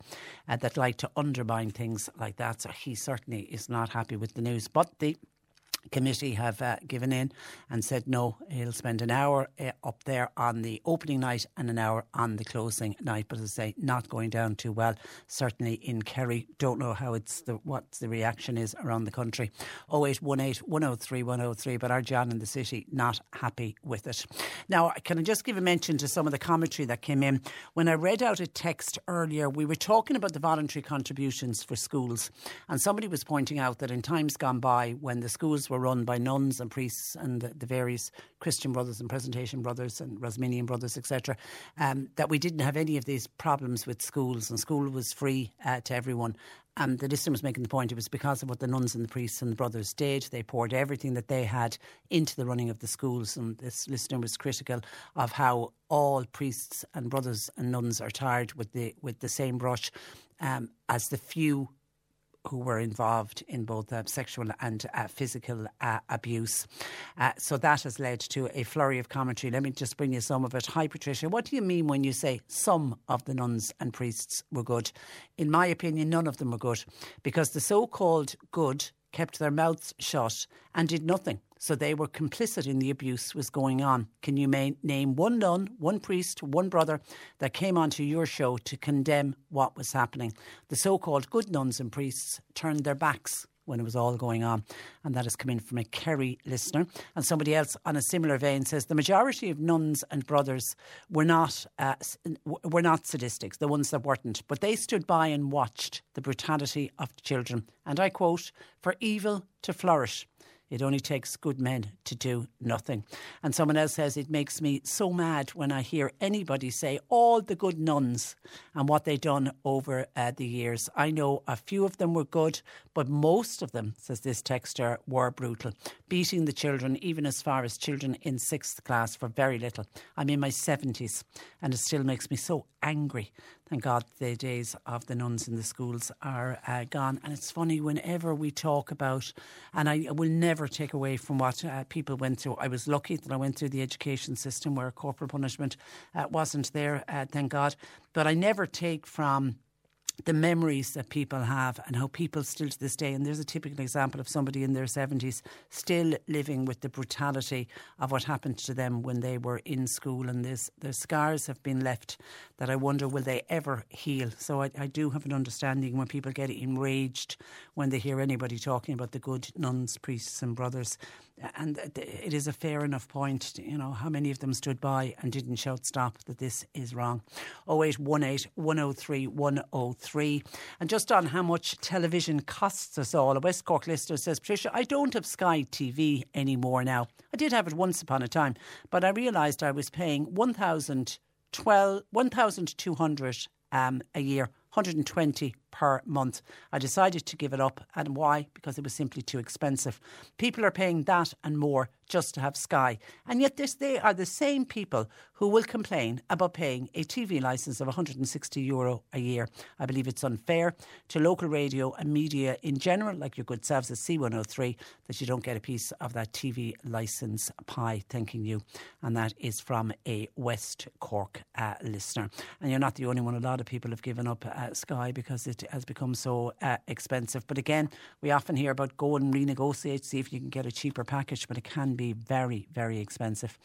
uh, that like to undermine things like that. So he certainly is not happy with the news. But the committee have uh, given in and said no, he'll spend an hour uh, up there on the opening night and an hour on the closing night. But as I say, not going down too well. Certainly in Kerry, don't know how it's the what the reaction is around the country. 0818 103 103. But our John in the city not happy with it. Now, can I just give a mention to some of the commentary that came in when I read out a text earlier? We were talking about the voluntary contributions for schools, and somebody was pointing out that in times gone by when the schools were run by nuns and priests and the, the various Christian brothers and Presentation brothers and Rosminian brothers, etc., um, that we didn't have any of these problems with schools and school was free uh, to everyone. And the listener was making the point it was because of what the nuns and the priests and the brothers did. They poured everything that they had into the running of the schools. And this listener was critical of how all priests and brothers and nuns are tarred with the with the same brush um, as the few who were involved in both uh, sexual and uh, physical uh, abuse. Uh, so that has led to a flurry of commentary. Let me just bring you some of it. Hi, Patricia. What do you mean when you say some of the nuns and priests were good? In my opinion, none of them were good because the so called good kept their mouths shut and did nothing. So they were complicit in the abuse was going on. Can you may, name one nun, one priest, one brother that came onto your show to condemn what was happening? The so-called good nuns and priests turned their backs when it was all going on. And that has come in from a Kerry listener. And somebody else on a similar vein says the majority of nuns and brothers were not uh, were not sadistics, the ones that weren't, but they stood by and watched the brutality of the children. And I quote, for evil to flourish. It only takes good men to do nothing. And someone else says, It makes me so mad when I hear anybody say all the good nuns and what they've done over uh, the years. I know a few of them were good, but most of them, says this texter, were brutal. beating the children, even as far as children in sixth class, for very little. I'm in my 70s and it still makes me so angry. Thank God the days of the nuns in the schools are uh, gone. And it's funny, whenever we talk about, and I will never take away from what uh, people went through. I was lucky that I went through the education system where corporal punishment uh, wasn't there, uh, thank God. But I never take from the memories that people have and how people still to this day, and there's a typical example of somebody in their 70s still living with the brutality of what happened to them when they were in school. And there's, their scars have been left that I wonder will they ever heal. So I, I do have an understanding when people get enraged when they hear anybody talking about the good nuns, priests, and brothers and it is a fair enough point, you know, how many of them stood by and didn't shout stop that this is wrong. 0818 103 103. And just on how much television costs us all, a West Cork listener says, Patricia, I don't have Sky TV anymore now. I did have it once upon a time, but I realised I was paying 1,200 um, a year, 120 per month. I decided to give it up. And why? Because it was simply too expensive. People are paying that and more just to have Sky. And yet, this, they are the same people who will complain about paying a TV licence of 160 euro a year. I believe it's unfair to local radio and media in general, like your good selves at C103, that you don't get a piece of that TV licence pie. Thanking you. And that is from a West Cork uh, listener. And you're not the only one. A lot of people have given up uh, Sky because it has become so uh, expensive. But again, we often hear about go and renegotiate, see if you can get a cheaper package, but it can be very, very expensive.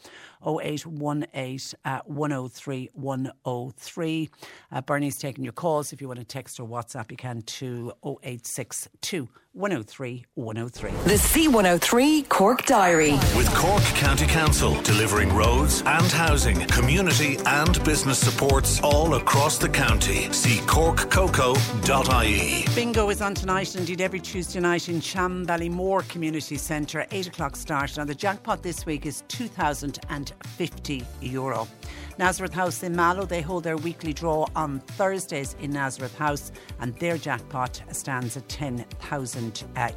0818 uh, 103 103. Uh, Bernie's taking your calls. If you want to text or WhatsApp, you can to 0862 103 103. The C103 Cork Diary. With Cork County Council delivering roads and housing, community and business supports all across the county. See corkcoco.ie. Bingo is on tonight, indeed every Tuesday night in Cham Ballymore Community Centre, 8 o'clock start. Now, the jackpot this week is 2,050 euro. Nazareth House in Mallow, they hold their weekly draw on Thursdays in Nazareth House, and their jackpot stands at 10,000 uh,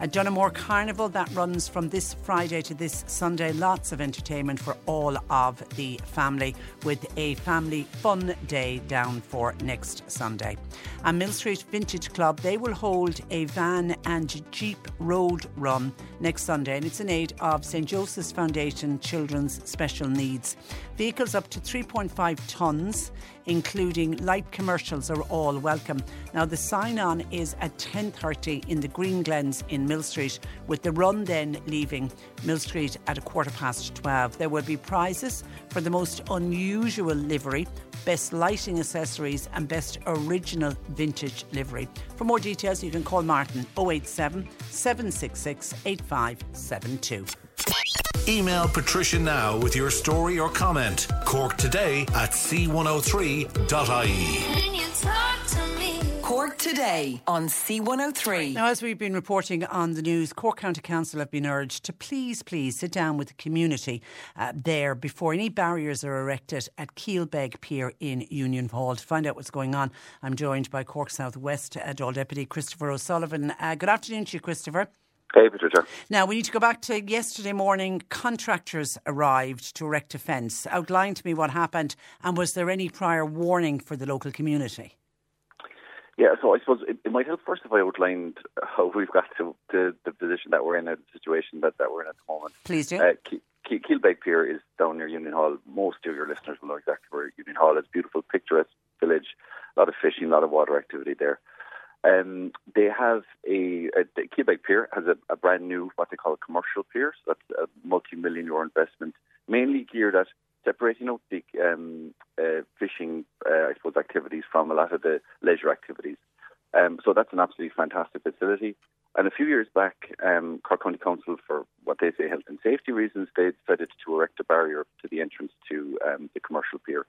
A Donoughmore Carnival that runs from this Friday to this Sunday. Lots of entertainment for all of the family with a family fun day down for next Sunday. And Mill Street Vintage Club, they will hold a van and jeep road run next Sunday and it's in aid of St Joseph's Foundation Children's Special Needs. Vehicles up to 3.5 tonnes including light commercials are all welcome. Now the sign on is at 10:30 in the Green Glens in Mill Street with the run then leaving Mill Street at a quarter past 12. There will be prizes for the most unusual livery, best lighting accessories and best original vintage livery. For more details you can call Martin 087 766 8572. Email Patricia now with your story or comment. Cork today at c103.ie. Cork Today on C103. Now, as we've been reporting on the news, Cork County Council have been urged to please, please sit down with the community uh, there before any barriers are erected at Keelbeg Pier in Union Hall. To find out what's going on, I'm joined by Cork South West uh, Dáil Deputy Christopher O'Sullivan. Uh, good afternoon to you, Christopher. Hey, Patricia. Now, we need to go back to yesterday morning. Contractors arrived to erect a fence. Outline to me what happened, and was there any prior warning for the local community? Yeah, so I suppose it, it might help first if I outlined how we've got to, to the position that we're in, the situation that, that we're in at the moment. Please do. Uh, Ke- Ke- Keelbeg Pier is down near Union Hall. Most of your listeners will know exactly where Union Hall is. Beautiful, picturesque village, a lot of fishing, a lot of water activity there. Um, they have a, a the Keelbeg Pier has a, a, brand new what they call a commercial pier. So that's a multi-million euro investment, mainly geared at separating out the um, uh, fishing, uh, I suppose, activities from a lot of the leisure activities. Um, so that's an absolutely fantastic facility. And a few years back, um, Cork County Council, for what they say health and safety reasons, they decided to erect a barrier to the entrance to um, the commercial pier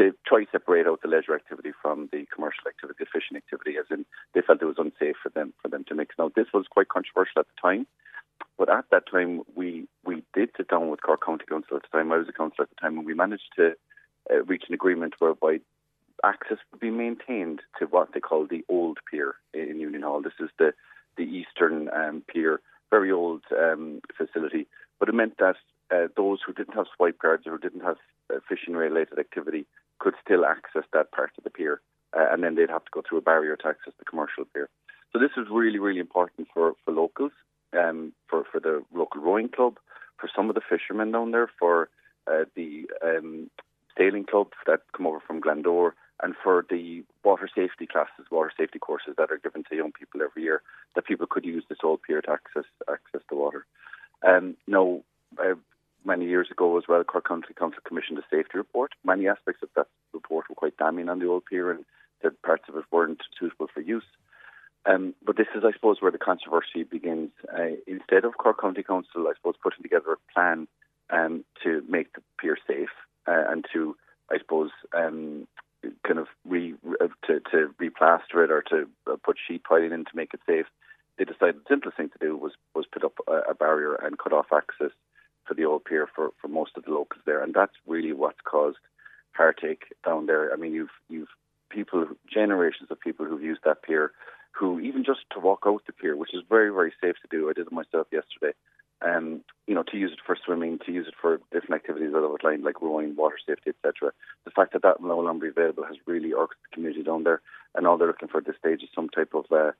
to try to separate out the leisure activity from the commercial activity, the fishing activity, as in they felt it was unsafe for them for them to mix. Now this was quite controversial at the time, but at that time we we did sit down with Cork County Council at the time. I was a councillor at the time, and we managed to uh, reach an agreement whereby access would be maintained to what they call the old pier in Union Hall. This is the the eastern um, pier very old um, facility, but it meant that uh, those who didn't have swipe cards or who didn't have uh, fishing related activity could still access that part of the pier, uh, and then they'd have to go through a barrier to access the commercial pier. So this is really, really important for, for locals, um, for, for the local rowing club, for some of the fishermen down there, for uh, the um, sailing clubs that come over from Glandore, and for the water safety classes, water safety courses that are given to young people every year, that people could use this old pier to access access the water. Um, now, uh, many years ago as well, Cork County Council commissioned a safety report. Many aspects of that report were quite damning on the old pier, and that parts of it weren't suitable for use. Um, but this is, I suppose, where the controversy begins. Uh, instead of Cork County Council, I suppose, putting together a plan um, to make the pier safe uh, and to, I suppose, um, kind of re, uh, to, to replaster it or to uh, put sheet piling in to make it safe, they decided the simplest thing to do was was put up a, a barrier and cut off access for the old pier for, for most of the locals there, and that's really what's caused heartache down there. I mean, you've you've people, generations of people who've used that pier, who even just to walk out the pier, which is very very safe to do. I did it myself yesterday. Um, you know, to use it for swimming, to use it for different activities that I've outlined, like rowing, water safety, etc. The fact that that no longer be available has really irked the community down there, and all they're looking for at this stage is some type of uh,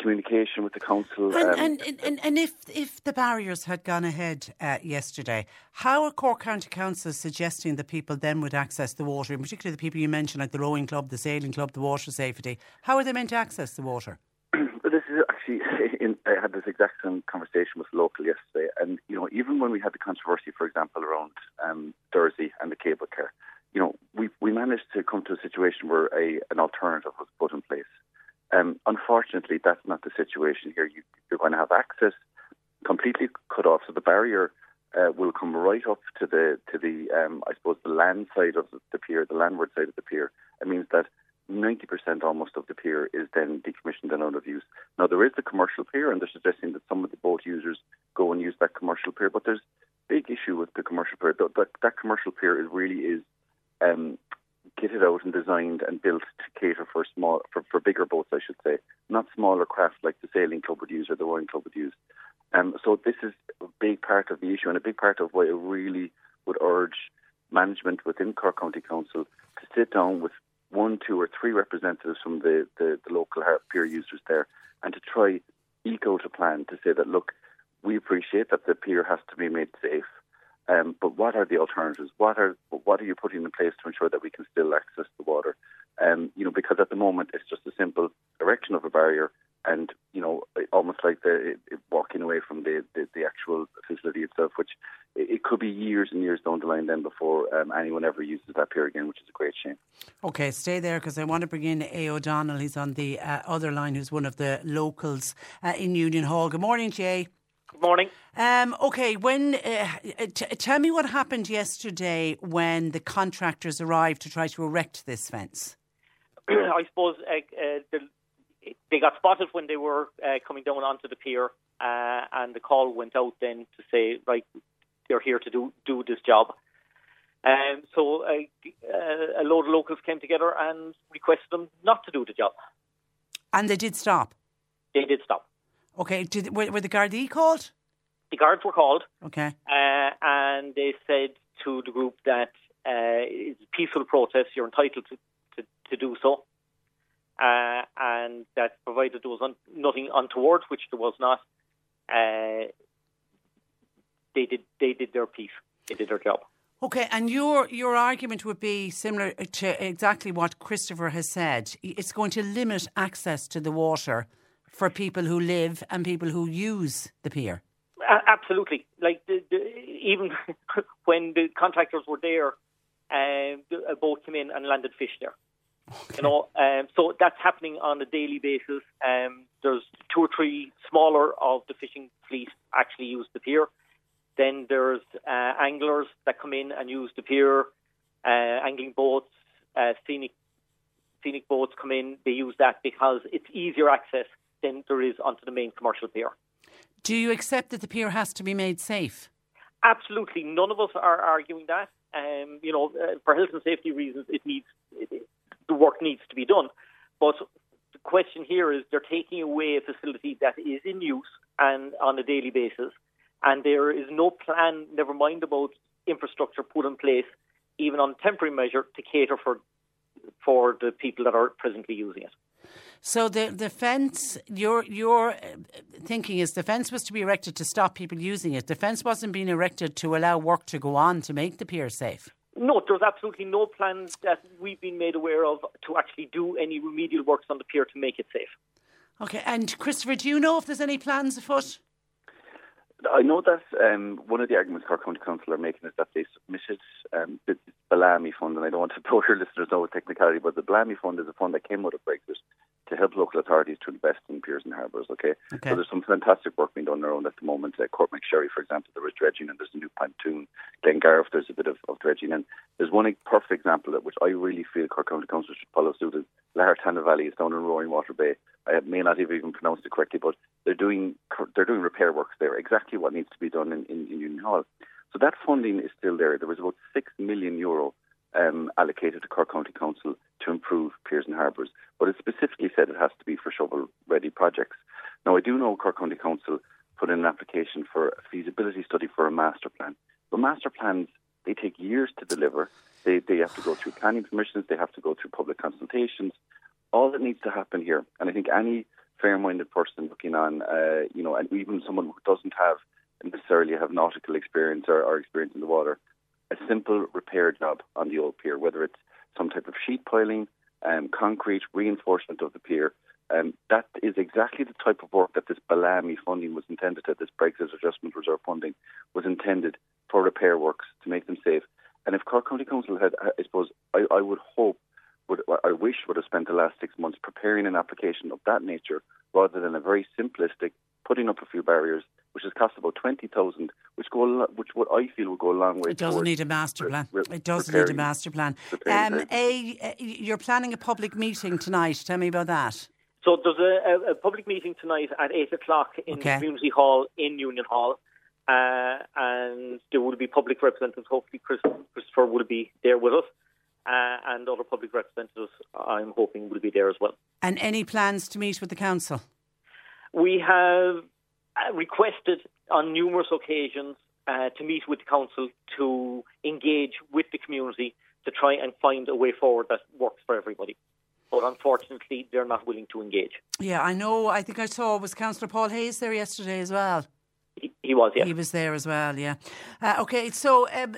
communication with the council. And, um, and, and, and, if, if the barriers had gone ahead uh, yesterday, how are Cork County Council suggesting that people then would access the water, in particular the people you mentioned, like the rowing club, the sailing club, the water safety? How are they meant to access the water? [CLEARS THROAT] this is actually, [LAUGHS] in, I had this exact same conversation with local yesterday, and you know, even when we had the controversy, for example, around um, Dursey and the cable car, you know, we we managed to come to a situation where a an alternative was put in place. Um, unfortunately, that's not the situation here. You, you're going to have access completely cut off, so the barrier uh, will come right up to the to the um, I suppose the land side of the pier, the landward side of the pier. It means that 90% almost of the pier is then decommissioned and out of use. Now, there is the commercial pier, and they're suggesting that some of the boat users go and use that commercial pier, but there's a big issue with the commercial pier. That, that, that commercial pier is really is um, kitted out and designed and built to cater for small, for, for bigger boats, I should say, not smaller craft like the sailing club would use or the rowing club would use. Um, so this is a big part of the issue and a big part of why I really would urge management within Cork County Council to sit down with one, two, or three representatives from the, the, the local peer users there and to try out a plan to say that, look, we appreciate that the pier has to be made safe, um, but what are the alternatives? What are what are you putting in place to ensure that we can still access the water? Um, you know, because at the moment it's just a simple erection of a barrier and you know almost like the it, walking away from the, the, the actual facility itself, which it, could be years and years down the line then before um, anyone ever uses that pier again, which is a great shame. Okay, stay there because I want to bring in Aodh O'Donnell. He's on the uh, other line, who's one of the locals uh, in Union Hall. Good morning, Jay. Good morning. Um, okay, when uh, t- tell me what happened yesterday when the contractors arrived to try to erect this fence. [CLEARS THROAT] I suppose uh, the they got spotted when they were uh, coming down onto the pier, uh, and the call went out then to say, right, they're here to do do this job. Um, so uh, a load of locals came together and requested them not to do the job. And they did stop. They did stop. Okay, did, were, were the Gardaí called? The guards were called. Okay. Uh, and they said to the group that uh, it's a peaceful protest. You're entitled to, to, to do so uh, and that provided there was un- nothing untoward, which there was not, uh, they did they did their piece, they did their job. Okay, and your your argument would be similar to exactly what Christopher has said. It's going to limit access to the water for people who live and people who use the pier. Uh, absolutely, like the, the, even [LAUGHS] when the contractors were there, um, a boat came in and landed fish there. Okay. You know, um, so that's happening on a daily basis. Um, there's two or three smaller of the fishing fleet actually use the pier. Then there's uh, anglers that come in and use the pier. Uh, angling boats, uh, scenic scenic boats come in. They use that because it's easier access than there is onto the main commercial pier. Do you accept that the pier has to be made safe? Absolutely, none of us are arguing that. Um, you know, uh, for health and safety reasons, it needs it, the work needs to be done. But the question here is they're taking away a facility that is in use, and on a daily basis. And there is no plan, never mind about infrastructure put in place, even on temporary measure, to cater for for the people that are presently using it. So the the fence, your your uh, thinking is the fence was to be erected to stop people using it. The fence wasn't being erected to allow work to go on to make the pier safe. No, there's absolutely no plans that we've been made aware of to actually do any remedial works on the pier to make it safe. Okay, and Christopher, do you know if there's any plans afoot? I know that um, one of the arguments Cork County Council are making is that they submitted um, the Bellamy Fund, and I don't want to [LAUGHS] bore your listeners know with technicality, but the Bellamy Fund is a fund that came out of Brexit to help local authorities to invest in piers and harbours. Okay? Okay. so there's some fantastic work being done around at the moment. Uh, Courtmacsherry, for example, there was dredging, and there's a new pontoon. Glengarriff, there's a bit of, of dredging, and there's one perfect example that which I really feel Cork County Council should follow suit is Lahartana Valley is down in Roaringwater Bay. I may not have even pronounced it correctly, but they're doing they're doing repair works there. Exactly what needs to be done in, in, in Union Hall. So that funding is still there. There was about six million euro um, allocated to Cork County Council to improve piers and harbours, but it specifically said it has to be for shovel-ready projects. Now, I do know Cork County Council put in an application for a feasibility study for a master plan. But master plans they take years to deliver. They they have to go through planning permissions. They have to go through public consultations. All that needs to happen here, and I think any fair-minded person looking on, uh, you know, and even someone who doesn't have necessarily have nautical experience or, or experience in the water, a simple repair job on the old pier, whether it's some type of sheet piling, um, concrete reinforcement of the pier. Um, that is exactly the type of work that this Bellamy funding was intended to, this Brexit Adjustment Reserve funding was intended for repair works to make them safe. And if Cork County Council had, I suppose, I, I would hope, would, I wish would have spent the last six months preparing an application of that nature rather than a very simplistic putting up a few barriers, which has cost about twenty thousand, which go which what I feel will go a long way. It doesn't need a master plan. re- It doesn't need a master plan. Um, a, a, you're planning a public meeting tonight. Tell me about that. So there's a, a, a public meeting tonight at 8 o'clock in Okay. Community Hall in Union Hall. Uh, and there will be public representatives. Hopefully, Chris, Christopher will be there with us. Uh, and other public representatives, I'm hoping, will be there as well. And any plans to meet with the council? We have uh, requested on numerous occasions uh, to meet with the council to engage with the community to try and find a way forward that works for everybody. But unfortunately, they're not willing to engage. Yeah, I know. I think I saw was Councillor Paul Hayes there yesterday as well. He, he was, yeah. He was there as well. Yeah. Uh, okay, so. Um,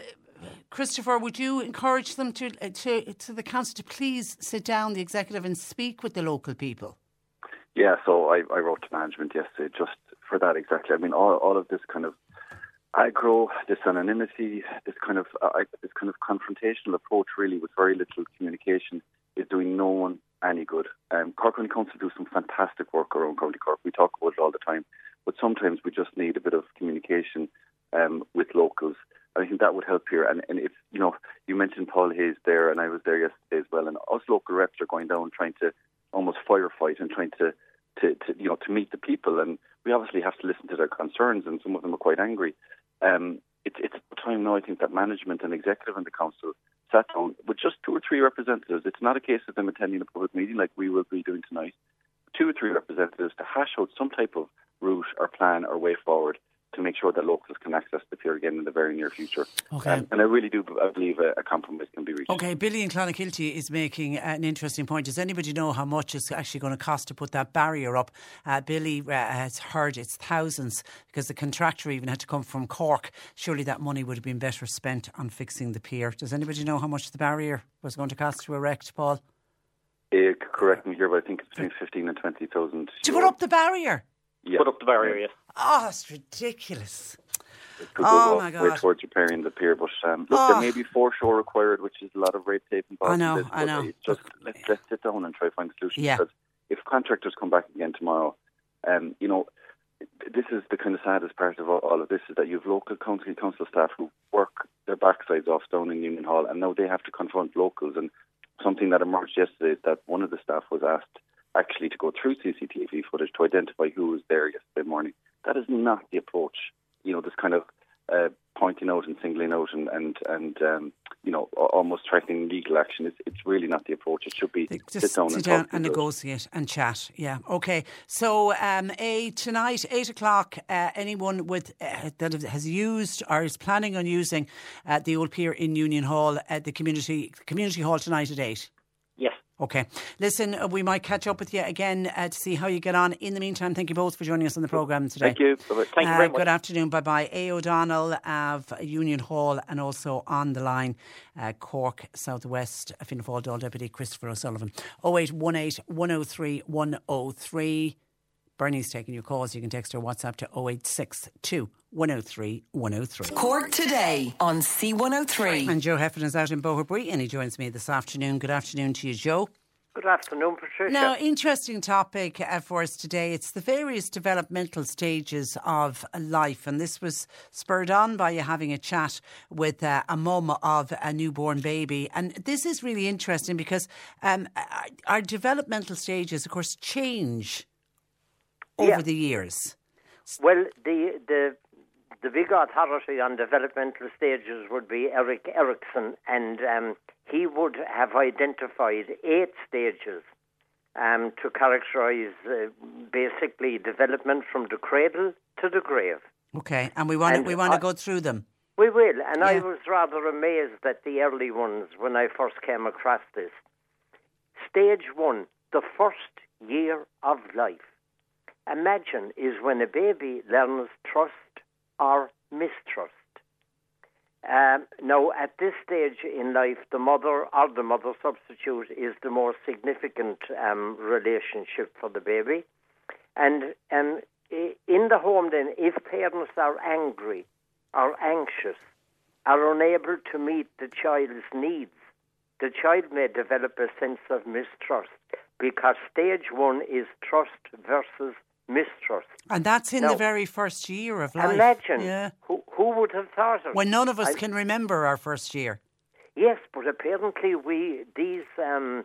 Christopher, would you encourage them to, uh, to to the council to please sit down, the executive, and speak with the local people? Yeah, so I, I wrote to management yesterday just for that exactly. I mean, all, all of this kind of aggro, this anonymity, this kind of uh, this kind of confrontational approach, really, with very little communication, is doing no one any good. Um, Cork County Council do some fantastic work around County Cork. We talk about it all the time, but sometimes we just need a bit of communication um, with locals. I think that would help here. And, and if you know, you mentioned Paul Hayes there, and I was there yesterday as well. And us local reps are going down trying to almost firefight and trying to, to, to you know to meet the people. And we obviously have to listen to their concerns, and some of them are quite angry. Um, it's it's time now. I think that management and executive and the council sat down with just two or three representatives. It's not a case of them attending a public meeting like we will be doing tonight. Two or three representatives to hash out some type of route or plan or way forward to make sure that locals can access the pier again in the very near future. Okay. Um, and I really do I believe a, a compromise can be reached. Okay, Billy in Clonakilty is making an interesting point. Does anybody know how much it's actually going to cost to put that barrier up? Uh, Billy uh, has heard it's thousands because the contractor even had to come from Cork. Surely that money would have been better spent on fixing the pier. Does anybody know how much the barrier was going to cost to erect, Paul? Uh, correct me here, but I think it's between fifteen and twenty thousand. To put up the barrier? Yeah. Put up the barrier. Oh, that's ridiculous. could Oh, go my way God. towards repairing the pier. But um, look, Oh. there may be foreshore required, which is a lot of red tape involved. I know, in this, I know. Just let's, let's sit down and try to find a solution. Yeah. Because if contractors come back again tomorrow, um, you know, this is the kind of saddest part of all, of this is that you have local council council staff who work their backsides off down in Union Hall, and now they have to confront locals. And something that emerged yesterday is that one of the staff was asked actually to go through CCTV footage to identify who was there yesterday morning. That is not the approach. You know, this kind of uh, pointing out and singling out and and and um, you know, almost threatening legal action. It's, it's really not the approach. It should be Just sit down sit and down and negotiate and chat. Yeah. Okay. So, um, a tonight, eight o'clock. Uh, anyone with uh, that has used or is planning on using uh, the old pier in Union Hall at the community community hall tonight at eight. Okay. Listen, uh, we might catch up with you again uh, to see how you get on. In the meantime, thank you both for joining us on the programme today. Thank you. Thank you Uh, very much. Good afternoon. Bye bye. Aodh O'Donnell of Union Hall and also on the line, uh, Cork Southwest, Fianna Fáil Dáil Deputy Christopher O'Sullivan. 0818 103 103. Bernie's taking your calls. You can text or WhatsApp to 0862 103 103. Cork today on C103. And Joe Heffernan is out in Boherbue and he joins me this afternoon. Good afternoon to you, Joe. Good afternoon, Patricia. Now, interesting topic uh, for us today. It's the various developmental stages of life, and this was spurred on by you having a chat with uh, a mum of a newborn baby. And this is really interesting because um, our, our developmental stages, of course, change over Yeah. the years. Well, the the the big authority on developmental stages would be Erik Erikson, and um, he would have identified eight stages um, to characterise uh, basically development from the cradle to the grave. Okay, and we want And we want to go through them. We will, and I was rather amazed at the early ones when I first came across this. Stage one, the first year of life. Imagine is when a baby learns trust or mistrust. Um, now, at this stage in life, the mother or the mother substitute is the more significant um, relationship for the baby. And um, in the home, then, if parents are angry or anxious, are unable to meet the child's needs, the child may develop a sense of mistrust because stage one is trust versus mistrust. And that's in the very first year of life. Imagine Yeah. who, who would have thought of When none of us I- can remember our first year. Yes, but apparently we these um,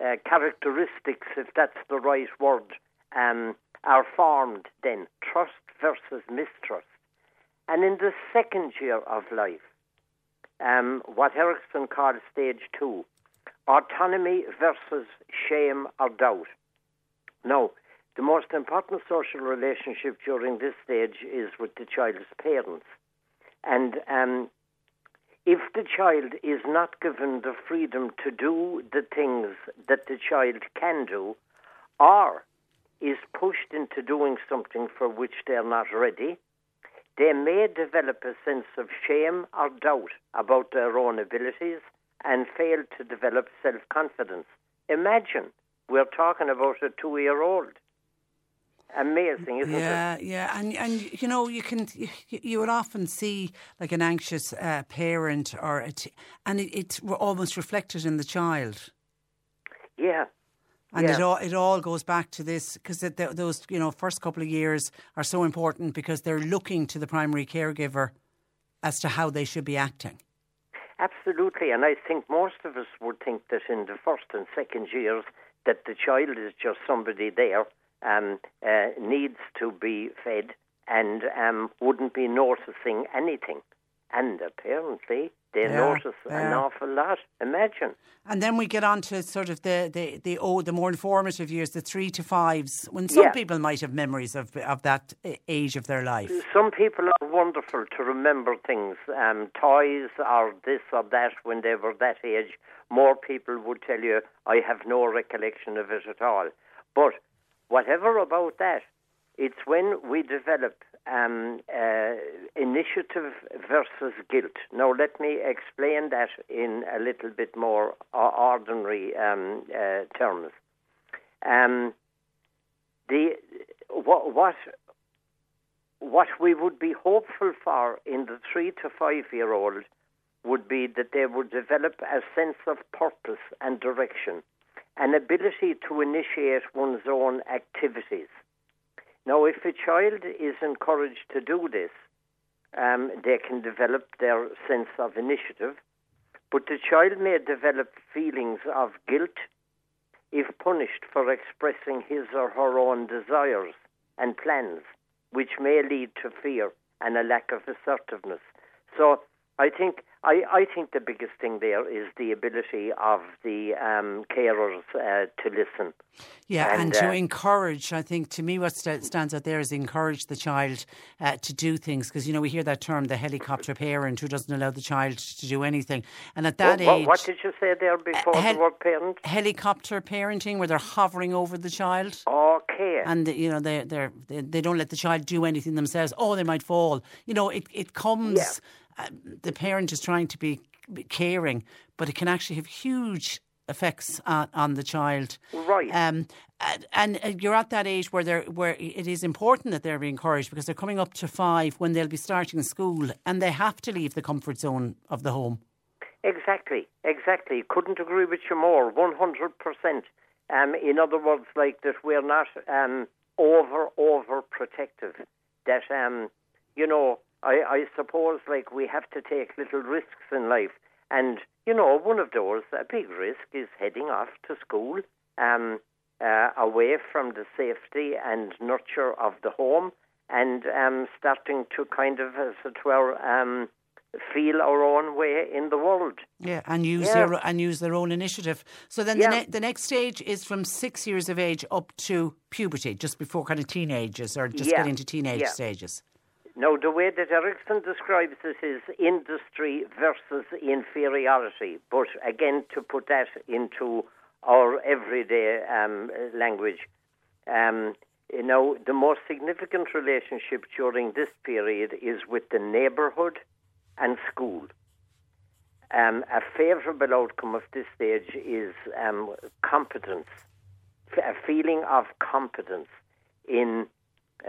uh, characteristics, if that's the right word, um, are formed then trust versus mistrust. And in the second year of life, um, what Erikson called stage two, autonomy versus shame or doubt. Now, the most important social relationship during this stage is with the child's parents. And um, if the child is not given the freedom to do the things that the child can do, or is pushed into doing something for which they're not ready, they may develop a sense of shame or doubt about their own abilities and fail to develop self confidence. Imagine we're talking about a two year old. Amazing, isn't yeah, it? yeah, yeah, and and you know you can you, you would often see like an anxious uh, parent or a t- and it, it's almost reflected in the child, Yeah. and it all it all goes back to this because those you know first couple of years are so important because they're looking to the primary caregiver as to how they should be acting. Absolutely, and I think most of us would think that in the first and second years that the child is just somebody there, um, uh, needs to be fed, and um, wouldn't be noticing anything. And apparently, they Yeah, notice an yeah. awful lot. Imagine. And then we get on to sort of the the the, oh, the more informative years, the three to fives, when some Yeah. people might have memories of of that uh, age of their life. Some people are wonderful to remember things, um, toys or this or that when they were that age. More people would tell you, I have no recollection of it at all. But whatever about that, it's when we develop um, uh, initiative versus guilt. Now, let me explain that in a little bit more ordinary um, uh, terms. Um, the what, what what we would be hopeful for in the three to five year old would be that they would develop a sense of purpose and direction, an ability to initiate one's own activities. Now, if a child is encouraged to do this, um, they can develop their sense of initiative, but the child may develop feelings of guilt if punished for expressing his or her own desires and plans, which may lead to fear and a lack of assertiveness. So I think I, I think the biggest thing there is the ability of the um, carers uh, to listen. Yeah, and, to uh, encourage, I think to me what st- stands out there is encourage the child uh, to do things because you know we hear that term the helicopter parent who doesn't allow the child to do anything, and at that what- age, What did you say there before hel- the word parent? helicopter parenting where they're hovering over the child. Okay. And you know they they they don't let the child do anything themselves. Oh, they might fall. You know, it it comes. Uh, the parent is trying to be caring, but it can actually have huge effects on, on the child. Right. Um, and, and uh, you're at that age where they're where it is important that they're being encouraged because they're coming up to five when they'll be starting school and they have to leave the comfort zone of the home. Exactly, exactly. Couldn't agree with you more. 100%. Um, in other words, like that we're not um, over, over protective. That, um, you know, I, I suppose like we have to take little risks in life. And, you know, one of those, a big risk, is heading off to school um, uh, away from the safety and nurture of the home and um, starting to kind of, as it were, um, feel our own way in the world. Yeah, and use Yeah. their and use their own initiative. So then Yeah. the, ne- the next stage is from six years of age up to puberty, just before kind of teenagers or just Yeah. getting to teenage stages. Now, the way that Erikson describes it is industry versus inferiority. But again, to put that into our everyday um, language, um, you know, the most significant relationship during this period is with the neighbourhood and school. Um, a favourable outcome of this stage is um, competence, a feeling of competence in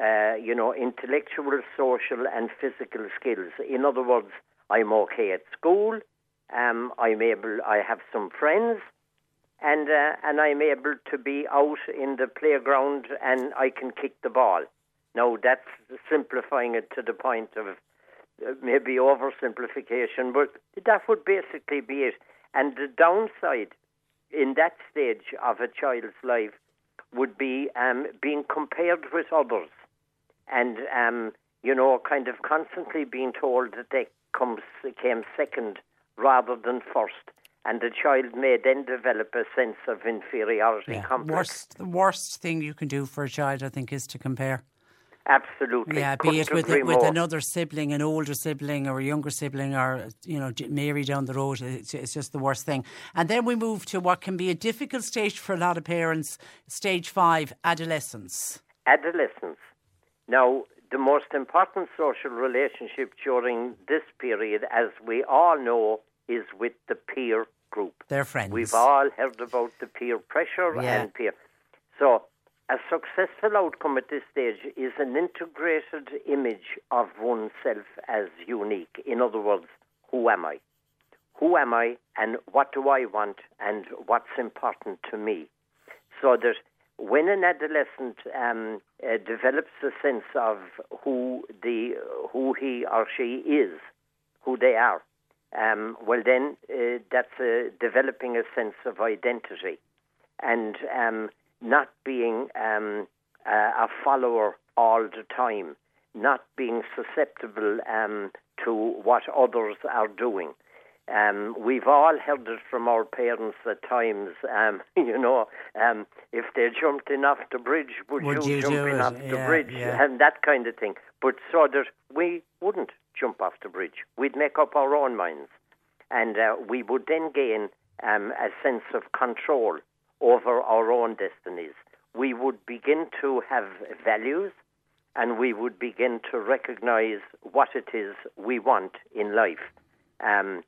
uh, you know, intellectual, social, and physical skills. In other words, I'm okay at school. Um, I'm able. I have some friends, and uh, and I'm able to be out in the playground, and I can kick the ball. Now that's simplifying it to the point of uh, maybe oversimplification, but that would basically be it. And the downside in that stage of a child's life would be um, being compared with others and um, you know, kind of constantly being told that they comes came second rather than first, and the child may then develop a sense of inferiority complex. Worst, the worst thing you can do for a child, I think, is to compare. Absolutely, Yeah, be Couldn't it with agree with more. another sibling, an older sibling, or a younger sibling, or you know, J- Mary down the road. It's, it's just the worst thing. And then we move to what can be a difficult stage for a lot of parents. Stage five, adolescence. adolescence. Now, the most important social relationship during this period, as we all know, is with the peer group. Their friends. We've all heard about the peer pressure Yeah. and peer. So, a successful outcome at this stage is an integrated image of oneself as unique. In other words, who am I? Who am I and what do I want and what's important to me? So that when an adolescent um, uh, develops a sense of who the who he or she is, who they are, um, well then uh, that's uh, developing a sense of identity, and um, not being um, a follower all the time, not being susceptible um, to what others are doing. Um, we've all heard it from our parents at times. Um, [LAUGHS] you know, um, if they jumped in off the bridge, would, Would you jump in it? off the bridge? yeah. And that kind of thing. But so that we wouldn't jump off the bridge. We'd make up our own minds. And uh, we would then gain um, a sense of control over our own destinies. We would begin to have values and we would begin to recognize what it is we want in life. Um,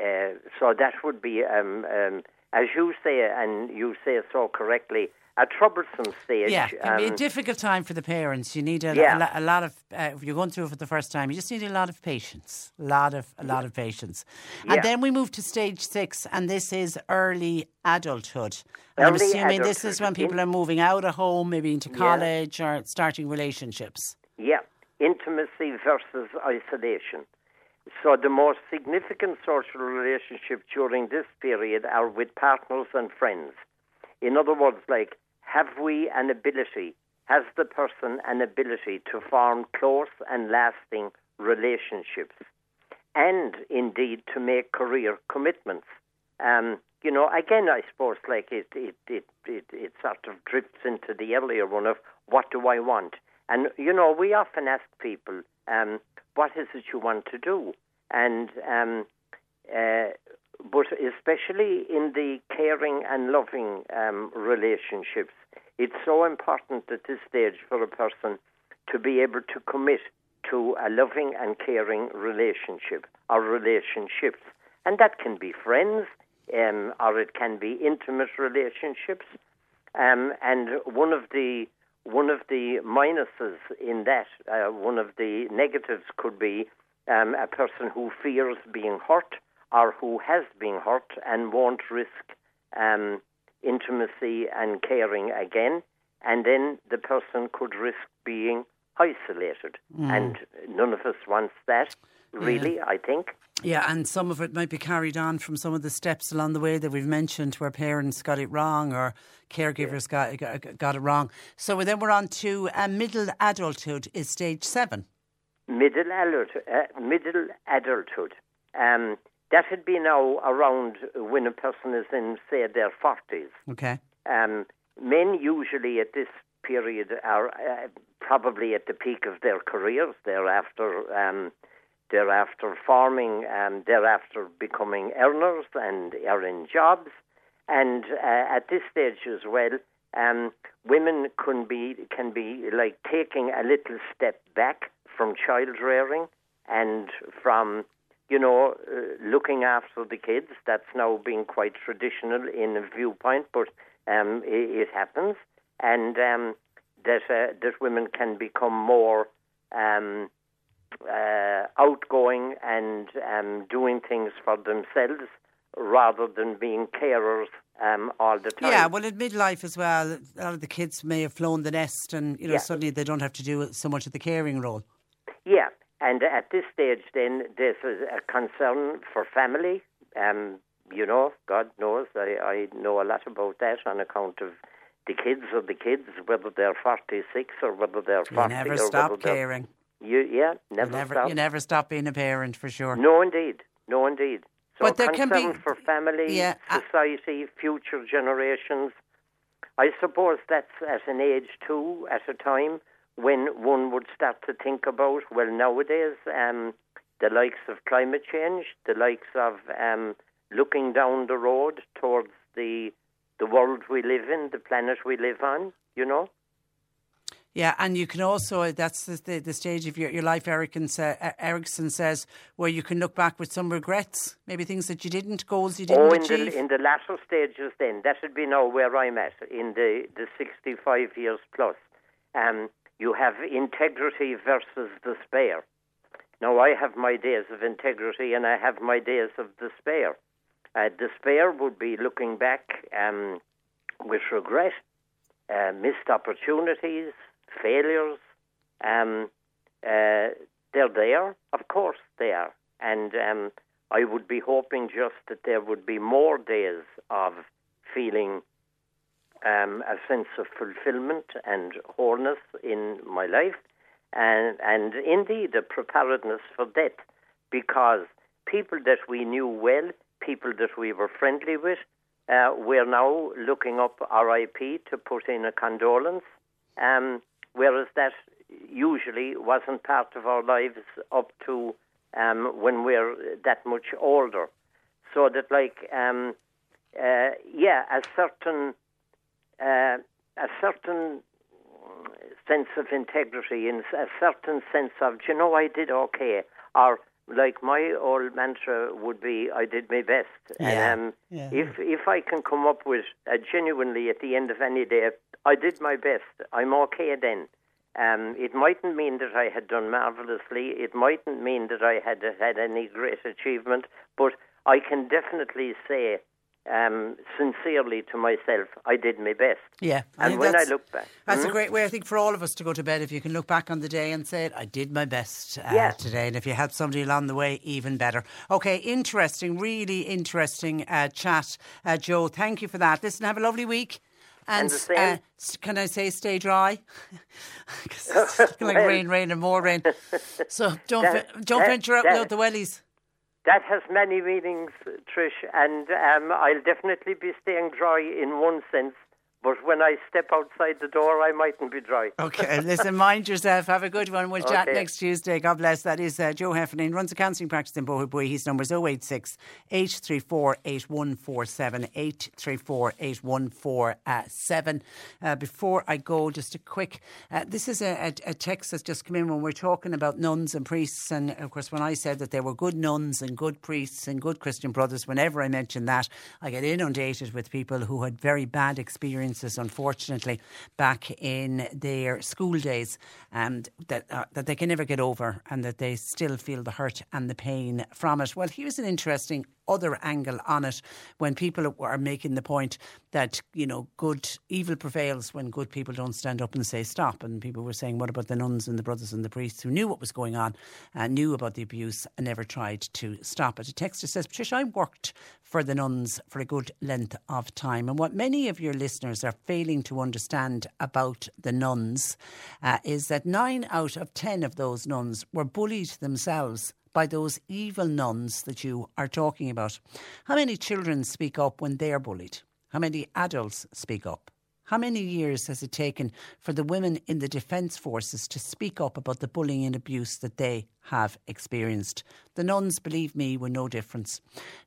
uh, so that would be, um, um, as you say, and you say so correctly, a troublesome stage. Yeah, it can be a um, difficult time for the parents. You need a, Yeah. a, a lot of. Uh, if you're going through it for the first time, you just need a lot of patience. A lot of a lot of patience. Yeah. And then we move to stage six, and this is early adulthood. And I'm Early assuming this is when people are moving out of home, maybe into Yeah. college or starting relationships. Yeah, intimacy versus isolation. So the most significant social relationship during this period are with partners and friends. In other words, like, have we an ability, has the person an ability to form close and lasting relationships? and indeed to make career commitments. Um, you know, again, I suppose like it, it, it, it, it sort of drifts into the earlier one of what do I want? And, you know, we often ask people, um, what is it you want to do? And, um, uh, but especially in the caring and loving um, relationships, it's so important at this stage for a person to be able to commit to a loving and caring relationship or relationships. And that can be friends, um, or it can be intimate relationships. Um, and one of the one of the minuses in that, uh, one of the negatives could be um, a person who fears being hurt or who has been hurt and won't risk um, intimacy and caring again. And then the person could risk being isolated. Mm. And none of us wants that, really, Yeah. I think. Yeah, and some of it might be carried on from some of the steps along the way that we've mentioned, where parents got it wrong or caregivers got, got got it wrong. So then we're on to uh, middle adulthood is stage seven. middle adult, uh, middle adulthood. Um, that would be now around when a person is in, say, their forties. Okay. Um, men usually at this period are uh, probably at the peak of their careers. They're after, um, they're after forming, um, they're becoming earners and earning jobs. And uh, at this stage as well, um, women can be can be like taking a little step back from child rearing and from you know uh, looking after the kids. That's now being quite traditional in a viewpoint, but um, it, it happens, and um, that uh, that women can become more. Um, uh, outgoing and um, doing things for themselves rather than being carers um, all the time. Yeah, well, in midlife as well, a lot of the kids may have flown the nest, and you know Yeah. suddenly they don't have to do so much of the caring role. Yeah, and at this stage, then there's a, a concern for family. Um, you know, God knows, I, I know a lot about that on account of the kids or the kids, whether they're 46 or whether they're 40 You never stop caring. You, yeah, You never, never, stop. you never stop being a parent for sure. No, indeed. No, indeed. So But there can be- for family, Yeah, society, future generations. I suppose that's at an age too, at a time when one would start to think about, well, nowadays, um, the likes of climate change, the likes of um, looking down the road towards the the world we live in, the planet we live on, you know? Yeah, and you can also, that's the, the, the stage of your, your life, Erikson, uh, Erikson says, where you can look back with some regrets, maybe things that you didn't, goals you didn't oh, in achieve. the in the latter stages, then that would be now where I'm at in the the 65 years plus. Um, you have integrity versus despair. Now I have my days of integrity and I have my days of despair. Uh, despair would be looking back um, with regret, uh, missed opportunities, failures. Um, uh, they're there, of course they are, and um, I would be hoping just that there would be more days of feeling um, a sense of fulfillment and wholeness in my life, and and indeed a preparedness for death, because people that we knew well, people that we were friendly with, uh, we're now looking up RIP to put in a condolence, um, whereas that usually wasn't part of our lives up to um, when we're that much older. So that, like, um, uh, yeah, a certain uh, a certain sense of integrity and a certain sense of, you know, I did okay, or like my old mantra would be, I did my best. Yeah. Um, Yeah. if if I can come up with uh, genuinely at the end of any day, I did my best. I'm okay then. Um, it mightn't mean that I had done marvelously. It mightn't mean that I had had any great achievement, but I can definitely say um, sincerely to myself, I did my best. Yeah, I and when I look back, That's a Hmm? great way, I think, for all of us to go to bed if you can look back on the day and say, I did my best uh, Yeah. today. And if you help somebody along the way, even better. Okay, interesting, really interesting uh, chat, uh, Joe. Thank you for that. Listen, have a lovely week. And uh, can I say stay dry? [LAUGHS] [LAUGHS] like Well. rain, rain, and more rain. So don't That- don't that- venture out that- without the wellies. That has many meanings, Trish, and um, I'll definitely be staying dry in one sense. But when I step outside the door, I mightn't be dry. Okay, listen, mind yourself. Have a good one. We'll chat next Tuesday. God bless. That is uh, Joe Heffernan, runs a counselling practice in Boherbue. His number is 086 834 8147 834 8147. Uh, Before I go, just a quick uh, this is a, a, a text that's just come in when we're talking about nuns and priests. And of course, when I said that there were good nuns and good priests and good Christian brothers, whenever I mention that, I get inundated with people who had very bad experiences, unfortunately, back in their school days, and that uh, that they can never get over, and that they still feel the hurt and the pain from it. Well, here's an interesting other angle on it. When people are making the point that you know good evil prevails when good people don't stand up and say stop. And people were saying what about the nuns and the brothers and the priests who knew what was going on and knew about the abuse and never tried to stop it? A texter says Patricia I worked for the nuns for a good length of time. And what many of your listeners are failing to understand about the nuns uh, is that nine out of ten of those nuns were bullied themselves by those evil nuns that you are talking about. How many children speak up when they're bullied? How many adults speak up? How many years has it taken for the women in the Defence Forces to speak up about the bullying and abuse that they have experienced? The nuns, believe me, were no difference.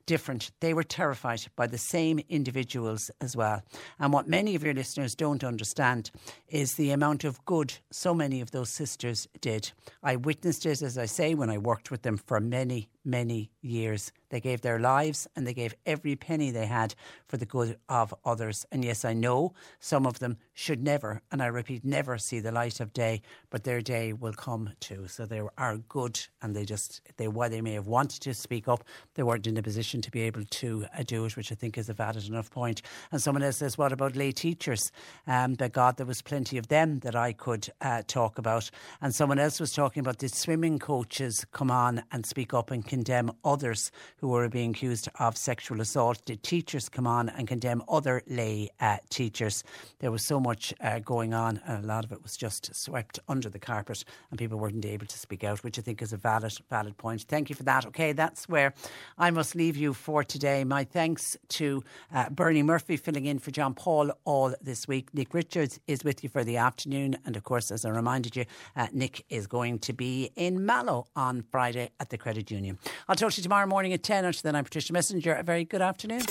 Different. They were terrified by the same individuals as well. And what many of your listeners don't understand is the amount of good so many of those sisters did. I witnessed it, as I say, when I worked with them for many, many years. They gave their lives and they gave every penny they had for the good of others. And yes, I know some of them should never, and I repeat, never see the light of day, but their day will come too. So they are good and they just, they, while they may have wanted to speak up, they weren't in a position to be able to uh, do it, which I think is a valid enough point. And someone else says, what about lay teachers? Um, but God, there was plenty of them that I could uh, talk about. And someone else was talking about the swimming coaches come on and speak up and condemn others who were being accused of sexual assault. Did teachers come on and condemn other lay uh, teachers? There was so much uh, going on, and a lot of it was just swept under the carpet, and people weren't able to speak out, which I think is a valid, valid point. Thank you for that. Okay, that's where I must leave you for today. My thanks to uh, Bernie Murphy filling in for John Paul all this week. Nick Richards is with you for the afternoon, and of course, as I reminded you, uh, Nick is going to be in Mallow on Friday at the Credit Union. I'll talk to you tomorrow morning at 10. Until then, I'm Patricia Messenger. A very good afternoon.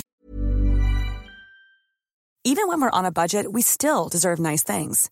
Even when we're on a budget, we still deserve nice things.